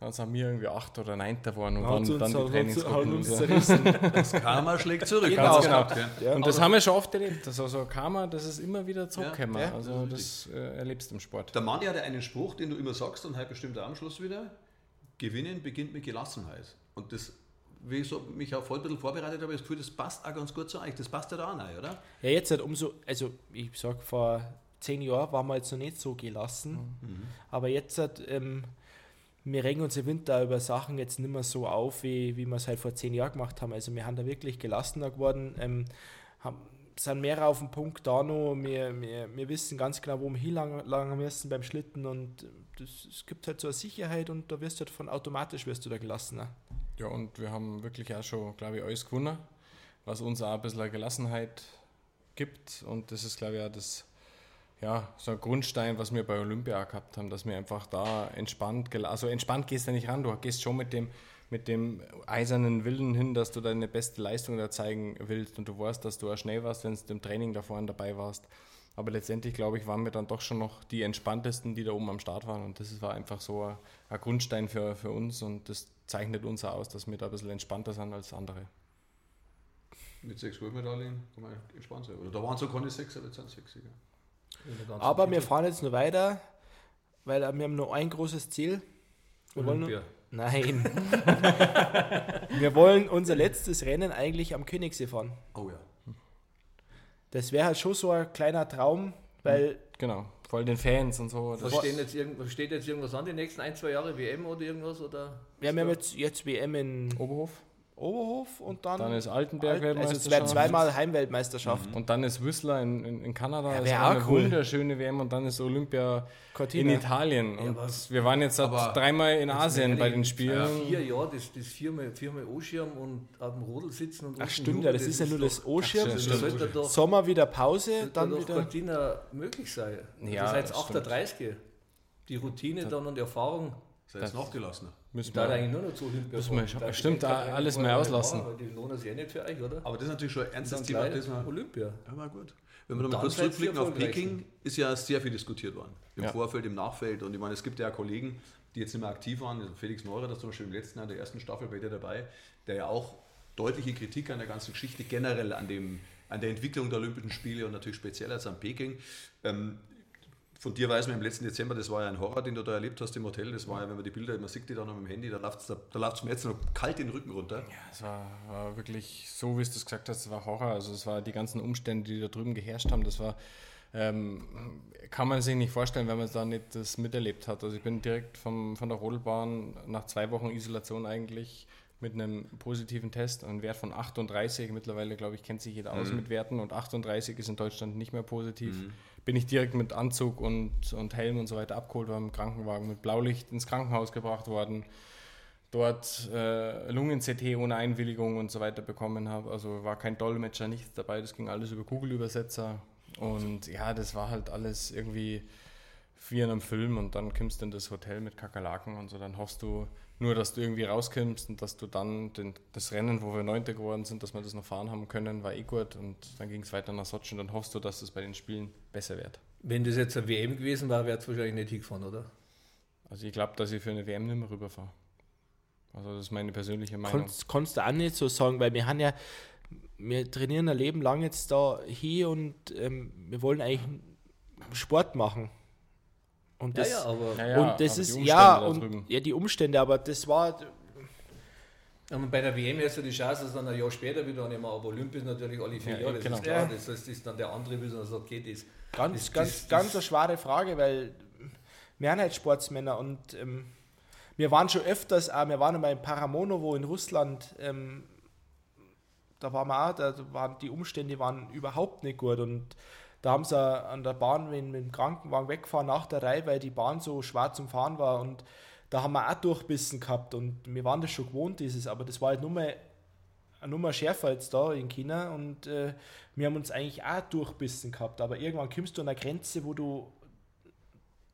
Dann sind wir irgendwie Achter oder Neunter geworden und waren dann die zerrissen. Das Karma schlägt zurück. Genau. Genau. Ja. Und das haben wir schon oft erlebt. Also so Karma, das ist immer wieder zurückgekommen. Ja, also das äh, erlebst du im Sport. Der Mann hat ja einen Spruch, den du immer sagst und halt bestimmt am Schluss wieder. Gewinnen beginnt mit Gelassenheit. Und das, wie ich so, mich auch voll ein bisschen vorbereitet habe, das Gefühl, das passt auch ganz gut zu euch. Das passt ja da auch rein, oder? Ja, jetzt halt umso, also ich sag, vor zehn Jahren waren wir jetzt noch nicht so gelassen, aber jetzt halt, ähm, wir regen uns im Winter über Sachen jetzt nicht mehr so auf, wie, wie wir es halt vor zehn Jahren gemacht haben. Also wir haben da wirklich gelassener geworden, ähm, haben, sind mehr auf dem Punkt da noch, wir, wir, wir wissen ganz genau, wo wir hinlangen müssen beim Schlitten und das, es gibt halt so eine Sicherheit und da wirst du halt von automatisch wirst du da gelassener. Ja, und wir haben wirklich auch schon, glaube ich, alles gewonnen, was uns auch ein bisschen Gelassenheit gibt. Und das ist, glaube ich, auch das, ja, so ein Grundstein, was wir bei Olympia gehabt haben, dass wir einfach da entspannt, also entspannt gehst du nicht ran, du gehst schon mit dem, mit dem eisernen Willen hin, dass du deine beste Leistung da zeigen willst und du weißt, dass du auch schnell warst, wenn du im Training da vorne dabei warst. Aber letztendlich, glaube ich, waren wir dann doch schon noch die entspanntesten, die da oben am Start waren. Und das war einfach so ein, ein Grundstein für, für uns und das zeichnet uns auch aus, dass wir da ein bisschen entspannter sind als andere. Mit sechs Goldmedaillen kann man entspannt sein. Oder da waren so keine sechs, aber jetzt sind sechs. Gell? Aber wir fahren jetzt noch weiter, weil wir haben nur ein großes Ziel. Wir wollen, Olympia. Nein. wir wollen unser letztes Rennen eigentlich am Königssee fahren. Oh ja. Das wäre halt schon so ein kleiner Traum, weil Genau, voll den Fans und so. Das Was stehen jetzt irgend, was steht jetzt irgendwas an die nächsten ein, zwei Jahre? WM oder irgendwas? Oder? wir haben ja jetzt, jetzt WM in Oberhof. Oberhof und dann, Dann ist Altenberg Alt- also es wäre Weltmeisterschaft. zweimal Heimweltmeisterschaft. Und dann ist Whistler in, in, in Kanada. Ja, das wär war auch eine cool. wunderschöne WM und dann ist Olympia in Cortina. Italien. Und aber- wir waren jetzt seit aber- dreimal in Asien bei den Spielen. Vier Jahre, das, das viermal, viermal O-Schirm und auf dem Rodel sitzen und Ach stimmt, Jubel, ja, das ist ja nur das O-Schirm. Das Sommer wieder Pause, dann doch wieder. Cortina möglich sein. Ja, das heißt das stimmt. 38. Die Routine dann und die Erfahrung. Sei jetzt nachgelassener. Müssen Da wir, eigentlich nur noch zu Olympia Müssen wir Da stimmt, da alles mehr auslassen. aber Die lohnen sich ja nicht für euch, oder? Aber das ist natürlich schon ein ernstes Thema. Das Olympia. ja, war gut. Wenn wir nochmal kurz zurückblicken auf. Peking, ist ja sehr viel diskutiert worden. Im Ja. Vorfeld, im Nachfeld. Und ich meine, es gibt ja Kollegen, die jetzt nicht mehr aktiv waren. Also Felix Neurer, das zum Beispiel im letzten Jahr der ersten Staffel bei dir dabei, der ja auch deutliche Kritik an der ganzen Geschichte, generell an, dem, an der Entwicklung der Olympischen Spiele und natürlich speziell jetzt an Peking. Ähm, von dir weiß man im letzten Dezember, das war ja ein Horror, den du da erlebt hast im Hotel. Das war ja, wenn man die Bilder, man sieht die dann noch mit dem Handy, da läuft es mir jetzt noch kalt den Rücken runter. Es war, war wirklich so, wie es das gesagt hast, es war Horror. Also es war die ganzen Umstände, die da drüben geherrscht haben, das war, ähm, kann man sich nicht vorstellen, wenn man da nicht das miterlebt hat. Also ich bin direkt vom, von der Rodelbahn nach zwei Wochen Isolation eigentlich mit einem positiven Test, einen Wert von 38. Mittlerweile, glaube ich, kennt sich jeder aus mit Werten und 38 ist in Deutschland nicht mehr positiv. Bin ich direkt mit Anzug und, und Helm und so weiter abgeholt worden im Krankenwagen, mit Blaulicht ins Krankenhaus gebracht worden dort äh, Lungen-CT ohne Einwilligung und so weiter bekommen habe. Also war kein Dolmetscher, nichts dabei, das ging alles über Google-Übersetzer. Und ja, das war halt alles irgendwie wie in einem Film und dann kommst du in das Hotel mit Kakerlaken und so, dann hoffst du nur, dass du irgendwie rauskommst und dass du dann den, das Rennen, wo wir Neunte geworden sind, dass wir das noch fahren haben können, war eh gut und dann ging es weiter nach Sochi und dann hoffst du, dass es bei den Spielen besser wird. Wenn das jetzt eine WM gewesen wäre, wäre es wahrscheinlich nicht hingefahren, oder? Also ich glaube, dass ich für eine WM nicht mehr rüberfahre. Also das ist meine persönliche Meinung. Konntest, konntest du auch nicht so sagen, weil wir haben ja, wir trainieren ein Leben lang jetzt da hier und ähm, wir wollen eigentlich Sport machen. Und das, aber Ja, ja, und das aber die ist, Umstände ja, da und ja, die Umstände, aber das war, Und bei der WM ist ja die Chance, dass dann ein Jahr später wieder annehmen, aber Olympia ist natürlich alle vier Ja, Jahre, das genau. ist klar. Ja. Das heißt, das ist dann der andere, wie er sagt, okay, das, Ganz, das, ganz, das, ganz das, eine schwere Frage, weil wir sind halt Sportsmänner und ähm, wir waren schon öfters, auch, wir waren einmal in Paramonovo in Russland, ähm, da waren wir auch, da waren die Umstände waren überhaupt nicht gut und da haben sie an der Bahn mit, mit dem Krankenwagen weggefahren nach der Reihe, weil die Bahn so schwer zum Fahren war. Und da haben wir auch durchbissen gehabt. Und wir waren das schon gewohnt, dieses, aber das war halt nur mal eine Nummer schärfer jetzt da in China. Und äh, wir haben uns eigentlich auch durchbissen gehabt, aber irgendwann kommst du an eine Grenze, wo du,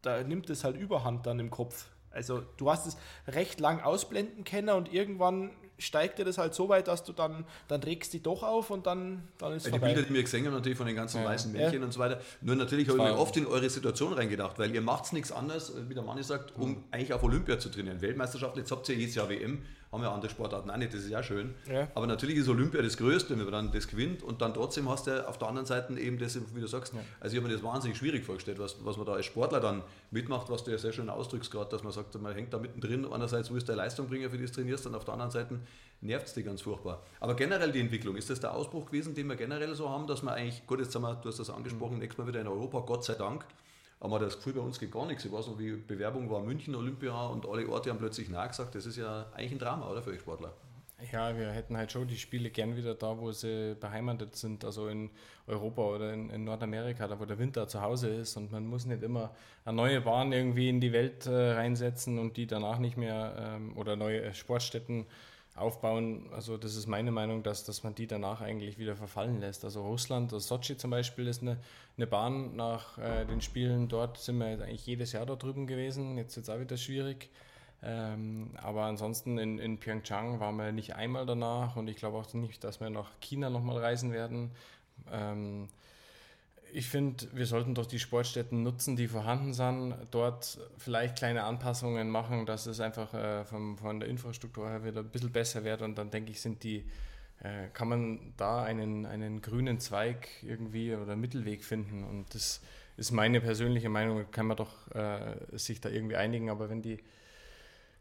da nimmt es halt Überhand dann im Kopf. Also du hast es recht lang ausblenden können und irgendwann steigt dir das halt so weit, dass du dann, dann regst dich doch auf und dann, dann ist es Die vorbei. Bilder, die wir gesehen haben, natürlich von den ganzen Ja. weißen Männchen Ja. und so weiter. Nur natürlich habe ich mir oft in eure Situation reingedacht, weil ihr macht nichts anderes, wie der Manni sagt, um eigentlich auf Olympia zu trainieren. Weltmeisterschaft, jetzt habt ihr jedes Jahr WM, haben ja andere Sportarten auch nicht, das ist ja schön. Ja. Aber natürlich ist Olympia das Größte, wenn man dann das gewinnt und dann trotzdem hast du auf der anderen Seite eben das, wie du sagst, also ich habe mir das wahnsinnig schwierig vorgestellt, was, was man da als Sportler dann mitmacht, was du ja sehr schön ausdrückst gerade, dass man sagt, man hängt da mittendrin, einerseits willst du eine Leistung bringen, für die du trainierst, und auf der anderen Seite nervt es dich ganz furchtbar. Aber generell die Entwicklung, ist das der Ausbruch gewesen, den wir generell so haben, dass wir eigentlich, gut, jetzt haben wir, du hast das angesprochen, nächstes Mal wieder in Europa, Gott sei Dank, aber das Gefühl, bei uns geht gar nichts. Ich weiß noch, wie Bewerbung war München, Olympia und alle Orte haben plötzlich Nein gesagt. Das ist ja eigentlich ein Drama, oder, für euch Sportler? Ja, wir hätten halt schon die Spiele gern wieder da, wo sie beheimatet sind, also in Europa oder in, in Nordamerika, da wo der Winter zu Hause ist und man muss nicht immer eine neue Bahn irgendwie in die Welt äh, reinsetzen und die danach nicht mehr ähm, oder neue Sportstätten aufbauen. Also das ist meine Meinung, dass, dass man die danach eigentlich wieder verfallen lässt. Also Russland, also Sochi zum Beispiel ist eine, eine Bahn nach äh, den Spielen dort, sind wir eigentlich jedes Jahr da drüben gewesen, jetzt ist es auch wieder schwierig. Ähm, aber ansonsten in, in Pyeongchang waren wir nicht einmal danach und ich glaube auch nicht, dass wir nach China nochmal reisen werden. Ähm, ich finde, wir sollten doch die Sportstätten nutzen, die vorhanden sind, dort vielleicht kleine Anpassungen machen, dass es einfach äh, vom, von der Infrastruktur her wieder ein bisschen besser wird und dann denke ich, sind die, äh, kann man da einen, einen grünen Zweig irgendwie oder Mittelweg finden und das ist meine persönliche Meinung, kann man doch äh, sich da irgendwie einigen, aber wenn die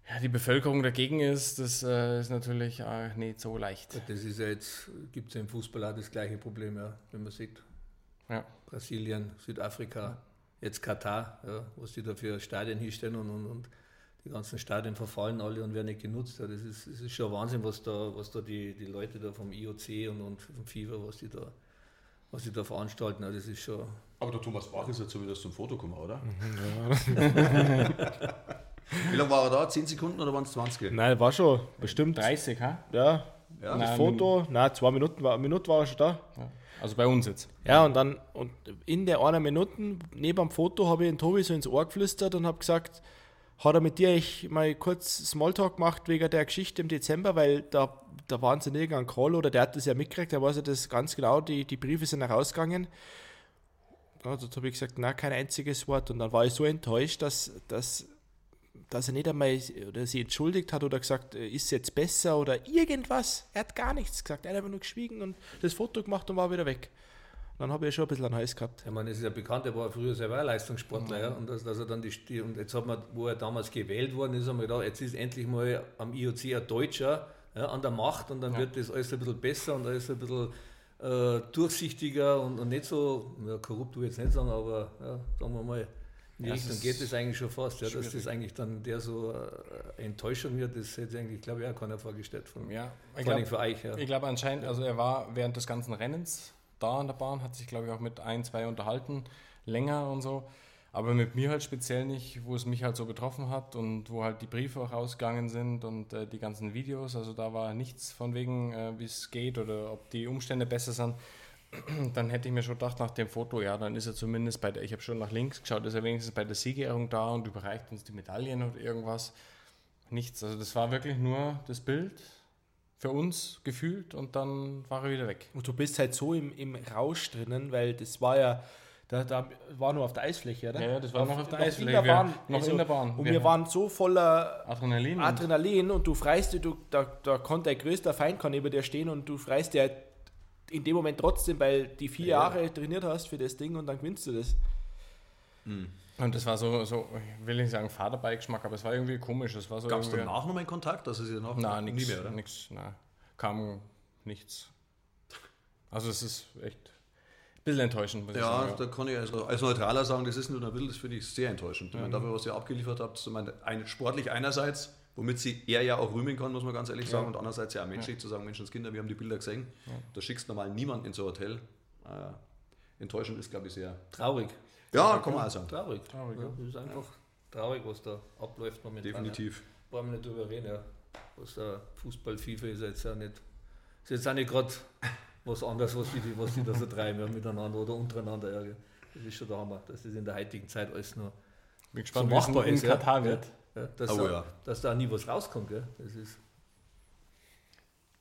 ja, die Bevölkerung dagegen ist, das äh, ist natürlich äh, nicht so leicht. das ist ja jetzt, gibt es ja im Fußball auch das gleiche Problem, ja, wenn man sieht, Ja. Brasilien, Südafrika, jetzt Katar, ja, was die da für Stadien hinstellen und, und, und die ganzen Stadien verfallen alle und werden nicht genutzt. Ja, das, ist, das ist schon Wahnsinn, was da, was da die, die Leute da vom IOC und, und vom FIFA, was die da, was die da veranstalten. Ja, das ist schon. Aber der Thomas Bach ist jetzt so wieder zum Foto gekommen, oder? Wie lange war er da? 10 Sekunden oder waren es 20? Nein, war schon bestimmt. 30, ha? Ja, Ja, das Nein, Foto, na zwei Minuten, war, eine Minute war er schon da. Ja. Also bei uns jetzt. Ja, und dann und in der einer Minute neben dem Foto habe ich den Tobi so ins Ohr geflüstert und habe gesagt, hat er mit dir ich mal kurz Smalltalk gemacht wegen der Geschichte im Dezember, weil da, da waren sie in irgendeinem Call oder der hat das ja mitgekriegt, der weiß ja das ganz genau, die, die Briefe sind herausgegangen. Ja, dort habe ich gesagt, na, kein einziges Wort. Und dann war ich so enttäuscht, dass, dass, dass er nicht einmal oder sie entschuldigt hat oder gesagt, äh, ist es jetzt besser oder irgendwas. Er hat gar nichts gesagt. Er hat einfach nur geschwiegen und das Foto gemacht und war wieder weg. Dann habe ich schon ein bisschen einen Hals gehabt. Ich meine, es ist ja bekannt, er war früher selber ein Leistungssportler, ja, und dass, dass er dann die, und jetzt hat man, wo er damals gewählt worden ist, haben wir gedacht, jetzt ist endlich mal am IOC ein Deutscher ja, an der Macht und dann wird das alles ein bisschen besser und alles ein bisschen äh, durchsichtiger und, und nicht so, ja, korrupt will ich jetzt nicht sagen, aber ja, sagen wir mal, die Ja, Richtung es geht es eigentlich schon fast, ja, dass das eigentlich dann der so äh, Enttäuschung wird, das hätte eigentlich, glaube ich, auch keiner vorgestellt von, Ja, ich vor allem glaube, für euch. Ja. ich glaub anscheinend, also er war während des ganzen Rennens da an der Bahn, hat sich, glaube ich, auch mit ein, zwei unterhalten, länger und so. Aber mit mir halt speziell nicht, wo es mich halt so betroffen hat und wo halt die Briefe auch rausgegangen sind und äh, die ganzen Videos. Also da war nichts von wegen, äh, wie es geht oder ob die Umstände besser sind. Dann hätte ich mir schon gedacht, nach dem Foto, ja, dann ist er zumindest bei der, ich habe schon nach links geschaut, ist er wenigstens bei der Siegerehrung da und überreicht uns die Medaillen oder irgendwas. Nichts. Also das war wirklich nur das Bild für uns gefühlt und dann war er wieder weg. Und du bist halt so im, im Rausch drinnen, weil das war ja, da, da war nur auf der Eisfläche, oder? Ja, ja, das war noch auf der In Eisfläche. der Bahn. Wir- noch in der Bahn. Und Wir wir haben- waren so voller Adrenalin. und- Adrenalin und du freist dir, du, da, da konnte dein größter Feind kann neben dir stehen und du freist dir halt in dem Moment trotzdem, weil die vier Jahre trainiert hast für das Ding und dann gewinnst du das. Und das war so, so ich will nicht sagen Vaterbeigeschmack, aber es war irgendwie komisch. Es war so Gab es danach nochmal Kontakt? Also sie danach Nein, nie nichts. mehr, oder? Nix, nein. Kam nichts. Also es ist echt ein bisschen enttäuschend, muss ich Ja, sagen. da kann ich also als Neutraler sagen, das ist nur ein Bild, das finde ich sehr enttäuschend. Ich meine, dafür, was ihr abgeliefert habt, ich meine, ein, sportlich einerseits, womit sie er ja auch rühmen kann, muss man ganz ehrlich sagen, und andererseits ja auch menschlich zu sagen, Menschenskinder, wir haben die Bilder gesehen, da schickst du normal niemand in so ein Hotel. Äh, enttäuschend ist, glaube ich, sehr. Traurig. Ja, kann man auch sagen. Traurig. traurig ja. Das ist einfach traurig, was da abläuft momentan. Definitiv. Ja. Wollen wir nicht drüber reden, ja. Was der Fußball, FIFA ist jetzt ja nicht, ist jetzt auch nicht gerade was anderes, was die, was die da so treiben, ja, miteinander oder untereinander. Ja, das ist schon der Hammer, dass das in der heutigen Zeit alles nur Bin so gespannt, wie es machbar in ist. ja. Katar wird. Ja, dass, Oh da, ja. dass da nie was rauskommt. Gell. Das ist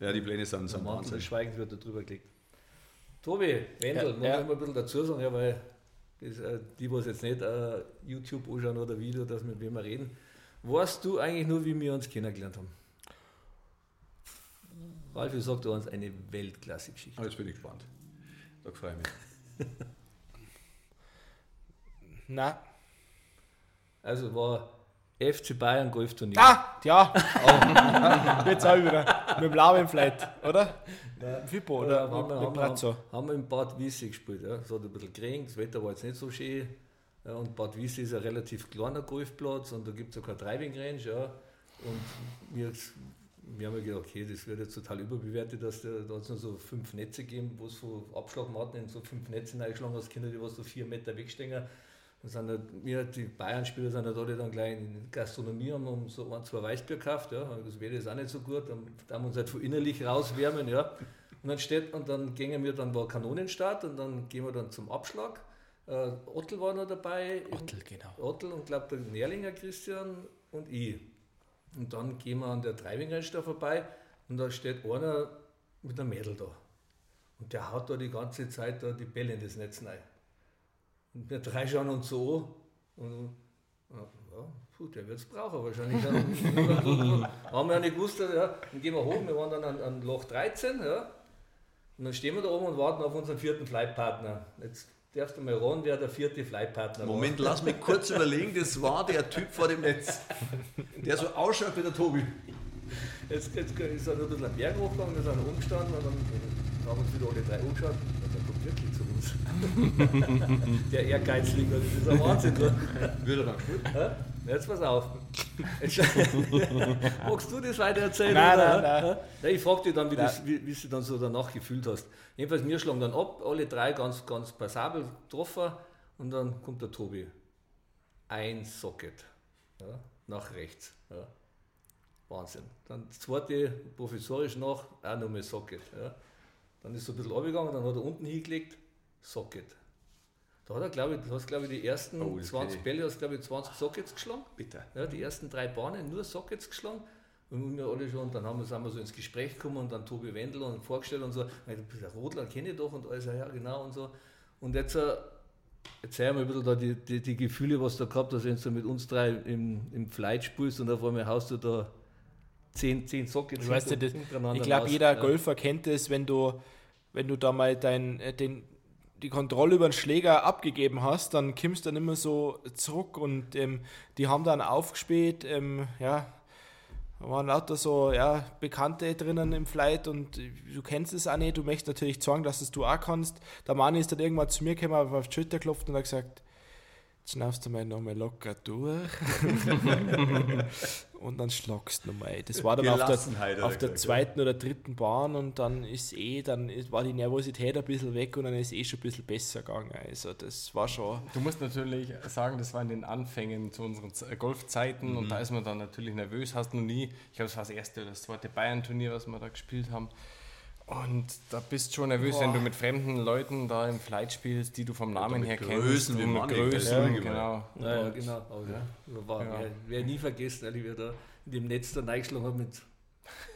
Ja, die Pläne sind, sind Mantel Wahnsinn. des Schweigens wird da drüber gelegt. Tobi, Wendel, Ja, muss ja. ich mal ein bisschen dazu sagen, ja, weil das, äh, die, was jetzt nicht äh, YouTube anschauen oder Video, dass wir mit wem wir reden, weißt du eigentlich nur, wie wir uns kennengelernt haben? Ralf, ich sag dir uns eine Weltklasse-Geschichte. Ah, jetzt bin ich gespannt. Da freue ich mich. Na, Also war FC Bayern Golfturnier. Ah, ja. Oh. Jetzt auch wieder. Mit dem Lauben vielleicht, oder? Fippo oder haben, mit, wir, mit haben, wir, haben wir in Bad Wiessee gespielt. Ja. Es hat ein bisschen geregnet, das Wetter war jetzt nicht so schön. Ja, und Bad Wiessee ist ein relativ kleiner Golfplatz und da gibt es auch keine Driving Range. Ja. Und wir, wir haben ja gedacht, okay, das wird jetzt total überbewertet, dass der, da hat nur so fünf Netze gegeben, wo es von Abschlagmatten in so fünf Netze reingeschlagen hast, Kinder, die was so vier Meter wegstehen. Sind halt, wir, die Bayern-Spieler sind halt alle dann gleich in die Gastronomie haben um so ein, zwei Weißbier gekauft, ja. Und Das Wetter ist auch nicht so gut, dann haben wir uns halt von innerlich rauswärmen, ja. Und dann steht, und dann gingen wir, dann war Kanonenstart und dann gehen wir dann zum Abschlag. Äh, Ottel war noch dabei. Ottel, genau. Ottel und glaube der Nährlinger Christian und ich. Und dann gehen wir an der da vorbei und da steht einer mit einem Mädel da. Und der haut da die ganze Zeit da die Bälle in das Netz rein. Und wir drei schauen uns so und ja, puh, der wird es brauchen wahrscheinlich. Dann haben wir ja nicht gewusst, ja, dann gehen wir hoch, wir waren dann an, an Loch 13, ja, und dann stehen wir da oben und warten auf unseren vierten Flightpartner. Jetzt darfst du mal ran, wer der vierte Flightpartner war. Moment, lass mich kurz überlegen, das war der Typ vor dem Netz, der so ausschaut wie der Tobi. Jetzt, jetzt ist er noch ein bisschen am Berg hochgegangen, wir sind umgestanden und dann haben uns wieder alle drei angeschaut. Und der kommt wirklich zu uns. der Ehrgeizling, das ist ein Wahnsinn. oder? Würde dann gut. Jetzt pass auf. Jetzt, magst du das weiter erzählen? Nein, oder? nein, nein. Ich frage dich dann, wie, Nein. das, wie, wie du dann so danach gefühlt hast. Jedenfalls, wir schlagen dann ab, alle drei ganz, ganz passabel getroffen und dann kommt der Tobi. Ein Socket. Ja, nach rechts. Ja. Wahnsinn. Dann das zweite professorisch nach, auch nochmal Socket. Ja. Dann ist so ein bisschen runtergegangen, dann hat er unten hingelegt, Socket. Da hat er, glaube ich, du hast, glaube ich, die ersten Oh, das 20 kenn Bälle, hast, glaube ich, 20 Sockets geschlagen. Bitte. Ja, die ersten drei Bahnen nur Sockets geschlagen. Und wir alle schon, dann haben wir, sind wir so ins Gespräch gekommen und dann Tobi Wendel und vorgestellt und so, "Ja, du bist der Rodler, kenne ich doch und alles, ja, genau und so. Und jetzt äh, erzähl mir ein bisschen da die, die, die Gefühle, was du da gehabt hast, wenn du mit uns drei im, im Flight spielst und auf einmal haust du da zehn, zehn Sockets Ich, weiß das, ich glaube, jeder Ja. Golfer kennt es, wenn du, wenn du da mal dein, äh, den, die Kontrolle über den Schläger abgegeben hast, dann kommst du dann immer so zurück und ähm, die haben dann aufgespielt, ähm, ja, da waren lauter so ja, Bekannte drinnen im Flight und du kennst es auch nicht, du möchtest natürlich sagen, dass es du auch kannst. Der Mann ist dann irgendwann zu mir gekommen, auf die Schulter geklopft und hat gesagt, jetzt schnaufst du mal nochmal locker durch und dann schlagst du nochmal. Das war dann auf der, auf er der zweiten oder dritten Bahn und dann ist eh, dann war die Nervosität ein bisschen weg und dann ist eh schon ein bisschen besser gegangen. Also das war schon... Du musst natürlich sagen, das war in den Anfängen zu unseren äh, Golfzeiten und da ist man dann natürlich nervös. Hast noch nie, ich glaube, es war das erste oder das zweite Bayern-Turnier, was wir da gespielt haben. Und da bist du schon nervös, wenn du mit fremden Leuten da im Flight spielst, die du vom Namen her Größen kennst. wie und mit Manni, Größen, das ist genau. Ja, ja, genau. Aber ja. Ja. Wer, wer nie vergessen, weil ich wieder da in dem Netz da reingeschlagen habe mit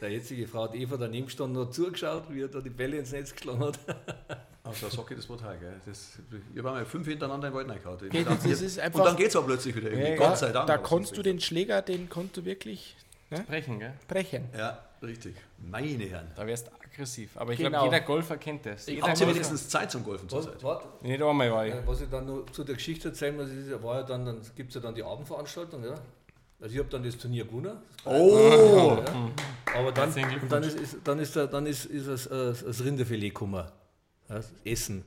der jetzige Frau hat Eva daneben gestanden und hat zugeschaut, wie er da die Bälle ins Netz geschlagen hat. Also Socke, das war toll, gell? Das, ich habe mal fünf hintereinander im Wald reingehauen. Okay, das ist einfach- Und dann geht es auch plötzlich wieder irgendwie, Ja, Gott sei Dank. Da konntest du den Schläger, den konntest du wirklich Sprechen, gell? brechen. Ja, Richtig. Meine Herren. Da wärst du aggressiv. Aber ich Genau. glaube, jeder Golfer kennt das. Jeder Habt ihr Golfer- wenigstens Zeit zum Golfen zurzeit? Nicht einmal war ich. Was ich dann noch zu der Geschichte erzählen muss, ist, war ja dann, dann gibt es ja dann die Abendveranstaltung, ja. Also ich habe dann das Turnier gewonnen. Oh! Ja. Aber dann, und dann ist, ist, dann ist, dann ist, ist das, äh, das Rinderfilet gekommen. Ja, das Essen.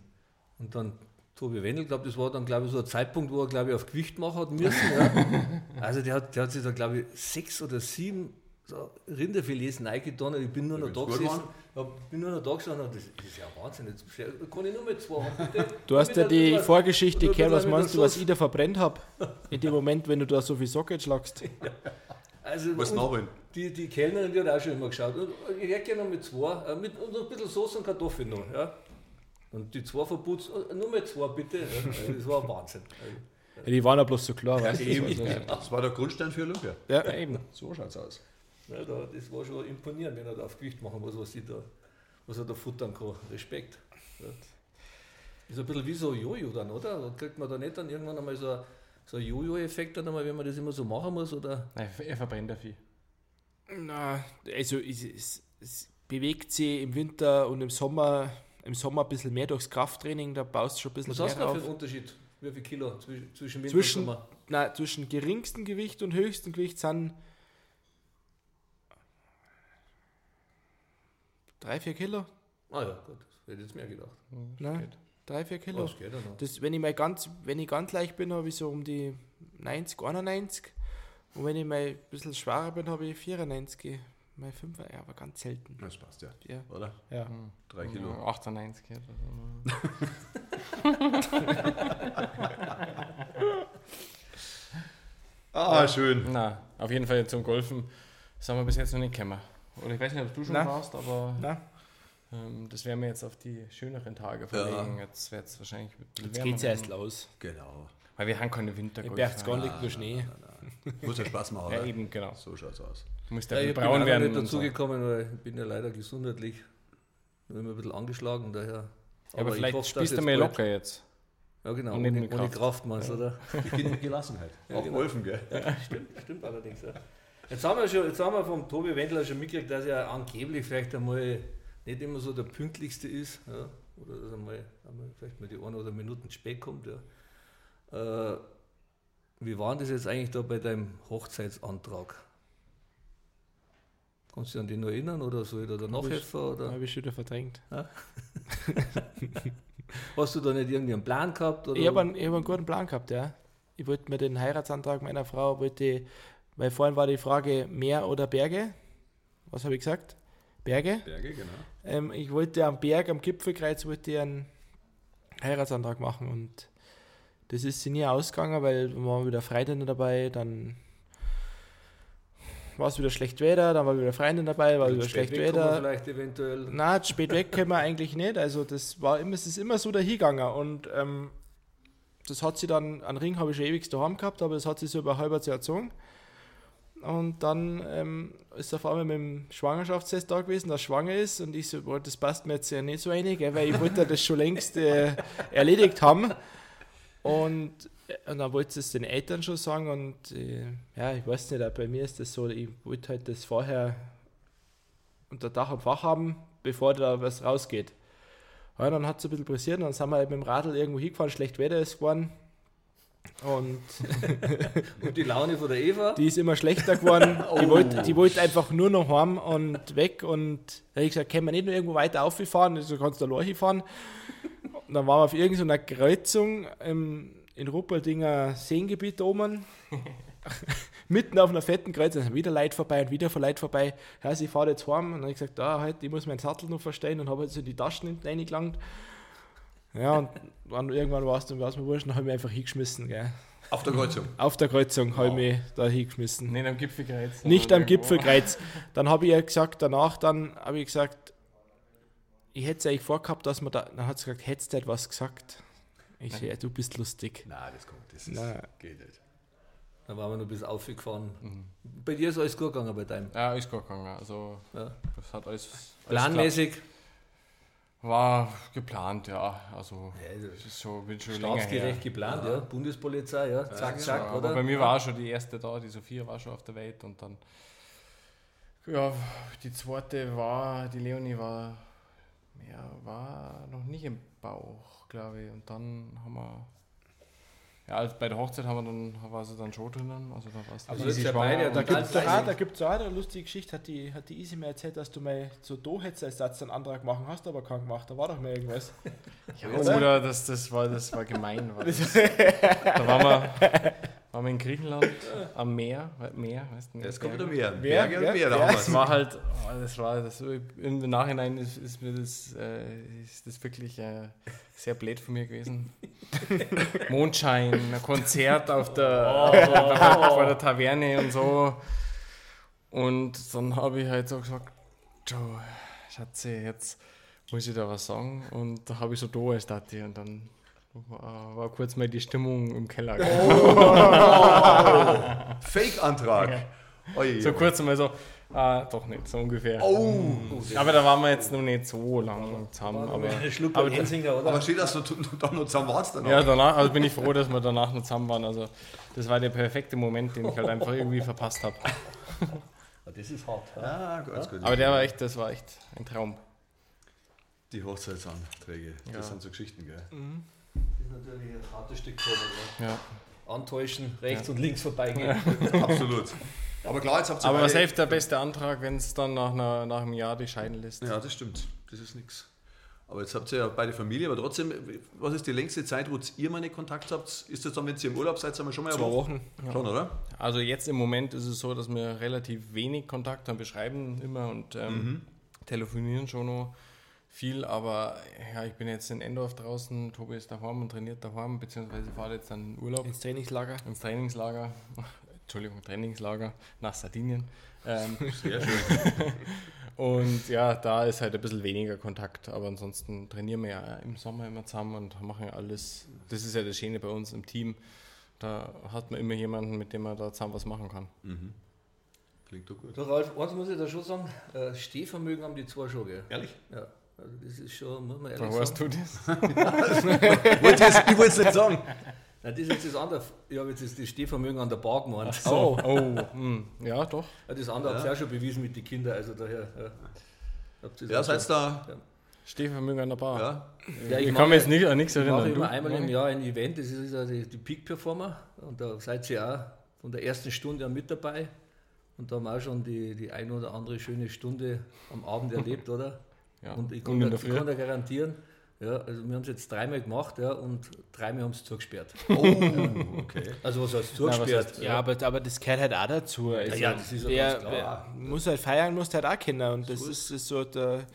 Und dann Tobi Wendel, glaube das war dann, glaube ich, so ein Zeitpunkt, wo er, glaube ich, auf Gewicht machen hat müssen. Ja. Also der hat, der hat sich da, glaube ich, sechs oder sieben so Rinderfilets reingetan und ich bin nur noch da wenn's gut Ja, bin nur noch da gestanden und das, das ist ja Wahnsinn. Jetzt kann ich nur mit zwei haben, bitte? Du hast ja die Vorgeschichte gehört, was meinst du, was ich da verbrennt habe? In dem Moment, wenn du da so viel Socket schlagst. Also, Was nachholen? Die, die Kellnerin, die hat auch schon immer geschaut. Und ich hätte gerne noch mit zwei, äh, mit, und noch ein bisschen Soße und Kartoffeln noch. Ja. Und die zwei verputzt, äh, nur mit zwei bitte. Ja. Also, Das war ein Wahnsinn. Also, Ja, die waren ja bloß so klar, weißt du? Eben. Das war der Grundstein für Olympia. Ja. Ja, eben. So schaut's aus. Ja, da, das war schon imponierend, wenn er da auf Gewicht machen muss, was, da, was er da futtern kann. Respekt. Ja. Ist ein bisschen wie so ein Jojo dann, oder? Da kriegt man da nicht dann irgendwann einmal so, ein- so einen Jojo-Effekt dann einmal, wenn man das immer so machen muss? Oder? Nein, er verbrennt ja viel. Na, also es, es, es bewegt sich im Winter und im Sommer, im Sommer ein bisschen mehr durchs Krafttraining, da baust du schon ein bisschen Was mehr hast du da für einen Unterschied? Wie viel Kilo zwischen, zwischen Winter Zwischen- und Sommer? Na, zwischen geringstem Gewicht und höchstem Gewicht sind drei, vier Kilo. Ah ja, gut, das hätte ich jetzt mehr gedacht. Ne? Drei, vier Kilo. Das geht ja noch. Das, wenn, ich mal ganz, wenn ich ganz leicht bin, habe ich so um die 90, 91. Und wenn ich mal ein bisschen schwerer bin, habe ich 94. Mal 5, ja, aber ganz selten. Das passt ja. Ja. Oder? ja. Drei Kilo. Ja, 98. ja, das- Ah, schön. Na, auf jeden Fall zum Golfen sind wir bis jetzt noch nicht gekommen. Oder ich weiß nicht, ob du schon Nein. warst, aber Na, ähm, das werden wir jetzt auf die schöneren Tage verlegen. Jetzt wird es wahrscheinlich jetzt wärmer geht's erst los. Genau. Weil wir haben keine In Wintergolf. Berchtesgaden liegt nur Schnee. Muss ja Spaß machen. Ja, oder? eben, genau. So schaut's aus. Du musst Ja, ich bin braun auch werden. nicht und so. dazugekommen, weil ich bin ja leider gesundheitlich nur immer ein bisschen angeschlagen, daher. Ja, aber ich vielleicht hoffe, dass spielst du jetzt mehr bald- locker jetzt. Ja, genau, Und nicht ohne, mit ohne Kraft. Kraft, meinst du, oder? Beginn mit Gelassenheit. Ja, Auch genau. Golfen, gell? Stimmt, stimmt allerdings. Ja. Jetzt, haben wir schon, jetzt haben wir vom Tobi Wendler schon mitgekriegt, dass er angeblich vielleicht einmal nicht immer so der pünktlichste ist. Ja. Oder dass er mal, einmal vielleicht mal die eine oder Minuten spät kommt. Ja. Äh, wie war denn das jetzt eigentlich da bei deinem Hochzeitsantrag? Kannst du dich an den noch erinnern oder soll ich da danach helfen? Oder? Habe ich schon wieder verdrängt. Hast du da nicht irgendwie einen Plan gehabt? Oder? Ich habe einen, ich hab einen guten Plan gehabt, ja. Ich wollte mir den Heiratsantrag meiner Frau, wollte, weil vorhin war die Frage Meer oder Berge. Was habe ich gesagt? Berge. Berge, genau. Ähm, ich wollte am Berg, am Gipfelkreuz, wollte ich einen Heiratsantrag machen und das ist sie nie ausgegangen, weil wir waren wieder Freundinnen dabei, dann war es wieder schlecht Wetter, dann war wieder Freundin dabei, war wieder Spät schlecht Wetter. Vielleicht eventuell. Na, spät weg können wir eigentlich nicht. Also das war immer, es ist immer so dahingegangen und ähm, das hat sie dann, einen Ring habe ich schon ewig daheim gehabt, aber das hat sie so über ein halbes Jahr gezogen. Und dann ähm, ist auf einmal mit dem Schwangerschaftstest da gewesen, dass schwanger ist und ich so, boah, das passt mir jetzt ja nicht so einig, weil ich wollte das schon längst äh, erledigt haben. Und, äh, und dann wollte sie es den Eltern schon sagen und äh, ja, ich weiß nicht, bei mir ist das so, ich wollte halt das vorher unter Dach und Fach haben, bevor da was rausgeht. Ja, dann hat es ein bisschen pressiert, dann sind wir halt mit dem Radl irgendwo hingefahren, schlecht Wetter ist geworden. Und Und die Laune von der Eva? die ist immer schlechter geworden. Die wollte die wollte einfach nur noch heim und weg. Und da habe ich gesagt, können wir nicht nur irgendwo weiter auffahren? So kannst du allein fahren. Und dann waren wir auf irgendeiner Kreuzung im, in Ruppeldinger Seengebiet oben. Mitten auf einer fetten Kreuzung, sind wieder Leute vorbei und wieder Leute vorbei. Ja, also ich fahre jetzt heim. Und dann habe ich gesagt, ah, halt, ich muss meinen Sattel noch verstehen und habe jetzt in die Taschen hinten reingelangt. Ja, und dann irgendwann war es dann mir wurscht, dann habe ich mich einfach hingeschmissen. Gell. Auf der Kreuzung. Auf der Kreuzung habe ich mich da hingeschmissen. Nicht am Gipfelkreuz. Nicht am irgendwo. Gipfelkreuz. Dann habe ich ja gesagt, danach dann habe ich gesagt, ich hätte es eigentlich vorgehabt, dass man da, dann hat sie gesagt, hättest du etwas gesagt? Ich ja, du bist lustig. Nein, das kommt. Das ist, Nein. geht nicht. Dann waren wir noch bis aufgefahren. Bei dir ist alles gut gegangen bei deinem. Ja, ist gut gegangen. Also, Ja. das hat alles. alles Planmäßig. geklappt. War geplant, ja. Also, Ja, das ist schon, bin schon länger Staatsgerecht her. geplant, ja. Bundespolizei, ja. Zack, Ja, zack, aber oder? bei mir war auch schon die erste da, die Sophia war schon auf der Welt und dann Ja, die zweite war, die Leonie war, ja, war noch nicht im Bauch, glaube ich. Und dann haben wir, ja, also bei der Hochzeit haben wir dann, war sie dann schon drinnen. Also da war es Also ist ja beide- Da gibt es doch auch, da gibt's auch eine lustige Geschichte, hat die, hat die Easy mir erzählt, dass du mal so da hättest als Satz einen Antrag machen, hast aber keinen gemacht. Da war doch mal irgendwas. Ja, Oder? oder das, das, war, das war gemein. War das. da waren wir, waren wir in Griechenland am Meer. Meer weißt du, Jetzt kommt wieder mehr. Wer? Berge und. Da haben Das wir's. war halt, oh, das war das, im Nachhinein ist, ist mir das, äh, ist das wirklich äh, sehr blöd von mir gewesen. Mondschein, ein Konzert auf der, der, vor der Taverne und so. Und dann habe ich halt so gesagt, Joe, Schatze, jetzt muss ich da was sagen. Und da habe ich so da als Tati und dann war, kurz mal die Stimmung im Keller. Fake-Antrag. Oi, So kurz mal so, ah, doch nicht, so ungefähr. Oh. Aber da waren wir jetzt noch nicht so lang zusammen. Aber, aber Hensinger, oder? Aber steht das, dass du da noch zusammen warst? Dann ja, danach also bin ich froh, dass wir danach noch zusammen waren. Also das war der perfekte Moment, den ich halt einfach irgendwie verpasst habe. Ja, das ist hart. Ja. Ja, ganz gut. Aber der war echt, das war echt ein Traum. Die Hochzeitsanträge, Ja. das sind so Geschichten, gell? Das ist natürlich ein hartes Stück Probe, Ja. ja. Antäuschen, rechts und links vorbeigehen. Absolut. Aber klar, jetzt habt ihr Aber was hilft der beste Antrag, wenn es dann nach, einer, nach einem Jahr die scheiden lässt? Ja, das stimmt. Das ist nichts. Aber jetzt habt ihr ja beide Familie, aber trotzdem, was ist die längste Zeit, wo ihr mal nicht Kontakt habt? Ist das dann, wenn ihr im Urlaub seid, sagen wir schon mal Zwei Woche? Wochen. Schon, oder? Also jetzt im Moment ist es so, dass wir relativ wenig Kontakt haben. Wir schreiben immer und ähm, telefonieren schon noch viel, aber ja, ich bin jetzt in Endorf draußen, Tobi ist daheim und trainiert daheim, beziehungsweise fahrt jetzt dann in Urlaub Ins Trainingslager. ins Trainingslager, Entschuldigung, Trainingslager nach Sardinien. Ähm, Sehr schön. und ja, da ist halt ein bisschen weniger Kontakt, aber ansonsten trainieren wir ja im Sommer immer zusammen und machen alles. Das ist ja das Schöne bei uns im Team. Da hat man immer jemanden, mit dem man da zusammen was machen kann. Klingt doch gut. Du, Ralf, eins muss ich da schon sagen, äh, Stehvermögen haben die zwei schon, gell? Ehrlich? Ja. Also das ist schon, muss man ehrlich hast sagen. du das? ich wollte es nicht sagen. Nein, das ist jetzt das andere. Ich habe jetzt das- das Stehvermögen an der Bar gemeint. So, oh, hm, ja, doch. Ja, das andere habt ihr auch schon bewiesen mit den Kindern, also daher. Ja. Ja, seid da. Stehvermögen an der Bar. Ja. Ja, ich ich kann mich jetzt nicht an nichts Ich erinnern. mache immer einmal im? Jahr ein Event, das ist ja die, die Peak Performer und da seid ihr auch von der ersten Stunde an mit dabei und da haben wir auch schon die, die ein oder andere schöne Stunde am Abend erlebt, oder? Ja. Und ich kann, in ich kann da garantieren, ja, also wir haben es jetzt dreimal gemacht ja, und dreimal haben es zugesperrt. Oh, okay. Also was heißt was zugesperrt? heißt- Ja, aber, aber das gehört halt auch dazu. Also ja, das ist ja wer, ganz klar. muss halt feiern, muss halt auch kennen. Und das ist, ist so, der,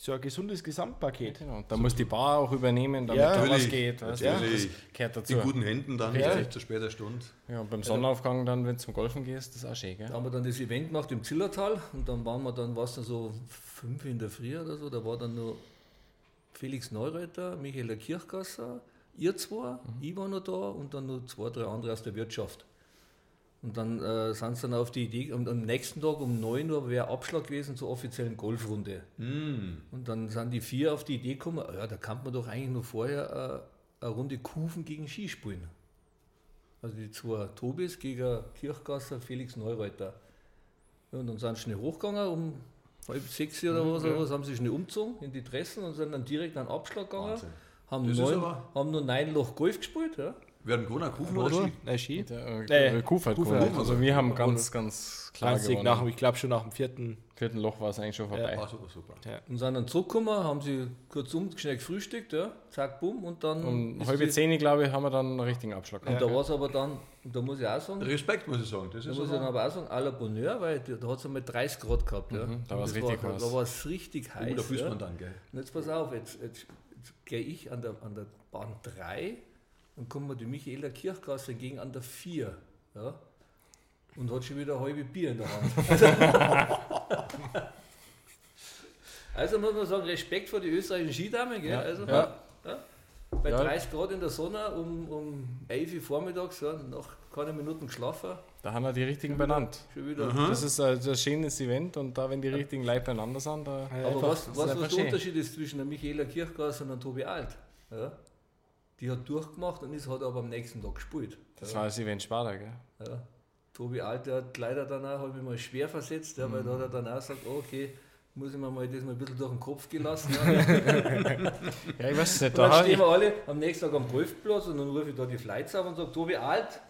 so ein gesundes Gesamtpaket. Genau. Da muss die Bar auch übernehmen, damit Ja, da was natürlich. geht. Weißt? Natürlich. Das gehört In dazu. guten Händen dann, Ja. vielleicht zu später Stunde. Ja, und beim Sonnenaufgang dann, wenn du zum Golfen gehst, das ist auch schön, gell? Da haben wir dann das Event gemacht im Zillertal und dann waren wir dann, was dann so fünf in der Früh oder so, da war dann nur Felix Neureuter, Michael Kirchgasser, ihr zwei, ich war noch da und dann noch zwei, drei andere aus der Wirtschaft. Und dann äh, sind sie dann auf die Idee, und am nächsten Tag um 9 Uhr wäre Abschlag gewesen zur offiziellen Golfrunde. Und dann sind die vier auf die Idee gekommen, ja, da kann man doch eigentlich noch vorher äh, eine Runde Kufen gegen Ski spielen. Also die zwei Tobis gegen Kirchgasser, Felix Neureuter. Ja, und dann sind sie schnell hochgegangen, um halb sechs oder was, oder was haben sie schnell umgezogen in die Dressen und sind dann direkt an den Abschlag gegangen. Wahnsinn. Haben, Das neun, haben nur neun Loch Golf gespielt. Ja. Wir haben gewonnen, Kuchen oder Ski? Nein, Ski. Der, äh, Nee, Kufa gewonnen. hat Also wir haben ganz, ganz klar gewonnen. nach, ich glaube schon nach dem vierten. Vierten Loch war es eigentlich schon vorbei. Ah, super, super. Und sind dann zurückgekommen, haben sie kurz um, schnell gefrühstückt, ja. zack, bumm, und dann. Um halbe zehn, glaube ich, haben wir dann einen richtigen Abschlag Und gehabt. da war es aber dann, und da muss ich auch sagen, Respekt, muss ich sagen. Das Da ist muss ich dann aber, auch sagen, à la Bonheur, weil da hat es einmal 30 Grad gehabt. Ja. Mhm, da Und war's das richtig war, heiß. Da war es richtig heiß. oh, da fühlt ja. man dann, gell? Und jetzt pass auf, jetzt, jetzt, jetzt gehe ich an der, an der Bahn 3 und kommen wir die Michaela Kirchgasse entgegen an der 4. Ja. Und hat schon wieder ein halbe Bier in der Hand. also muss man sagen, Respekt vor die österreichischen Skidamen. Gell? Ja. Also, Ja. ja. Bei Ja. 30 Grad in der Sonne um, um 11 Uhr vormittags, ja, nach keine Minuten geschlafen, Da haben wir die richtigen benannt. schon wieder. Das ist ein, ein schönes Event und da, wenn die richtigen Leute beieinander sind, da Aber was, ist was, einfach was der schön. Unterschied ist zwischen der Michaela Kirchgasse und der Tobi Alt? Ja? Die hat durchgemacht und ist, hat aber am nächsten Tag gespielt. das ja. war das Event Sparta, gell? Ja. Tobi Alt, hat leider danach, habe ich mal schwer versetzt, ja, weil da hat er danach gesagt, oh, okay, muss ich mir mal das mal ein bisschen durch den Kopf gelassen. Ja. Ja, ich weiß es nicht. Und dann Da stehen wir alle am nächsten Tag am Golfplatz und dann rufe ich da die Flights auf und sage, Tobi Alt,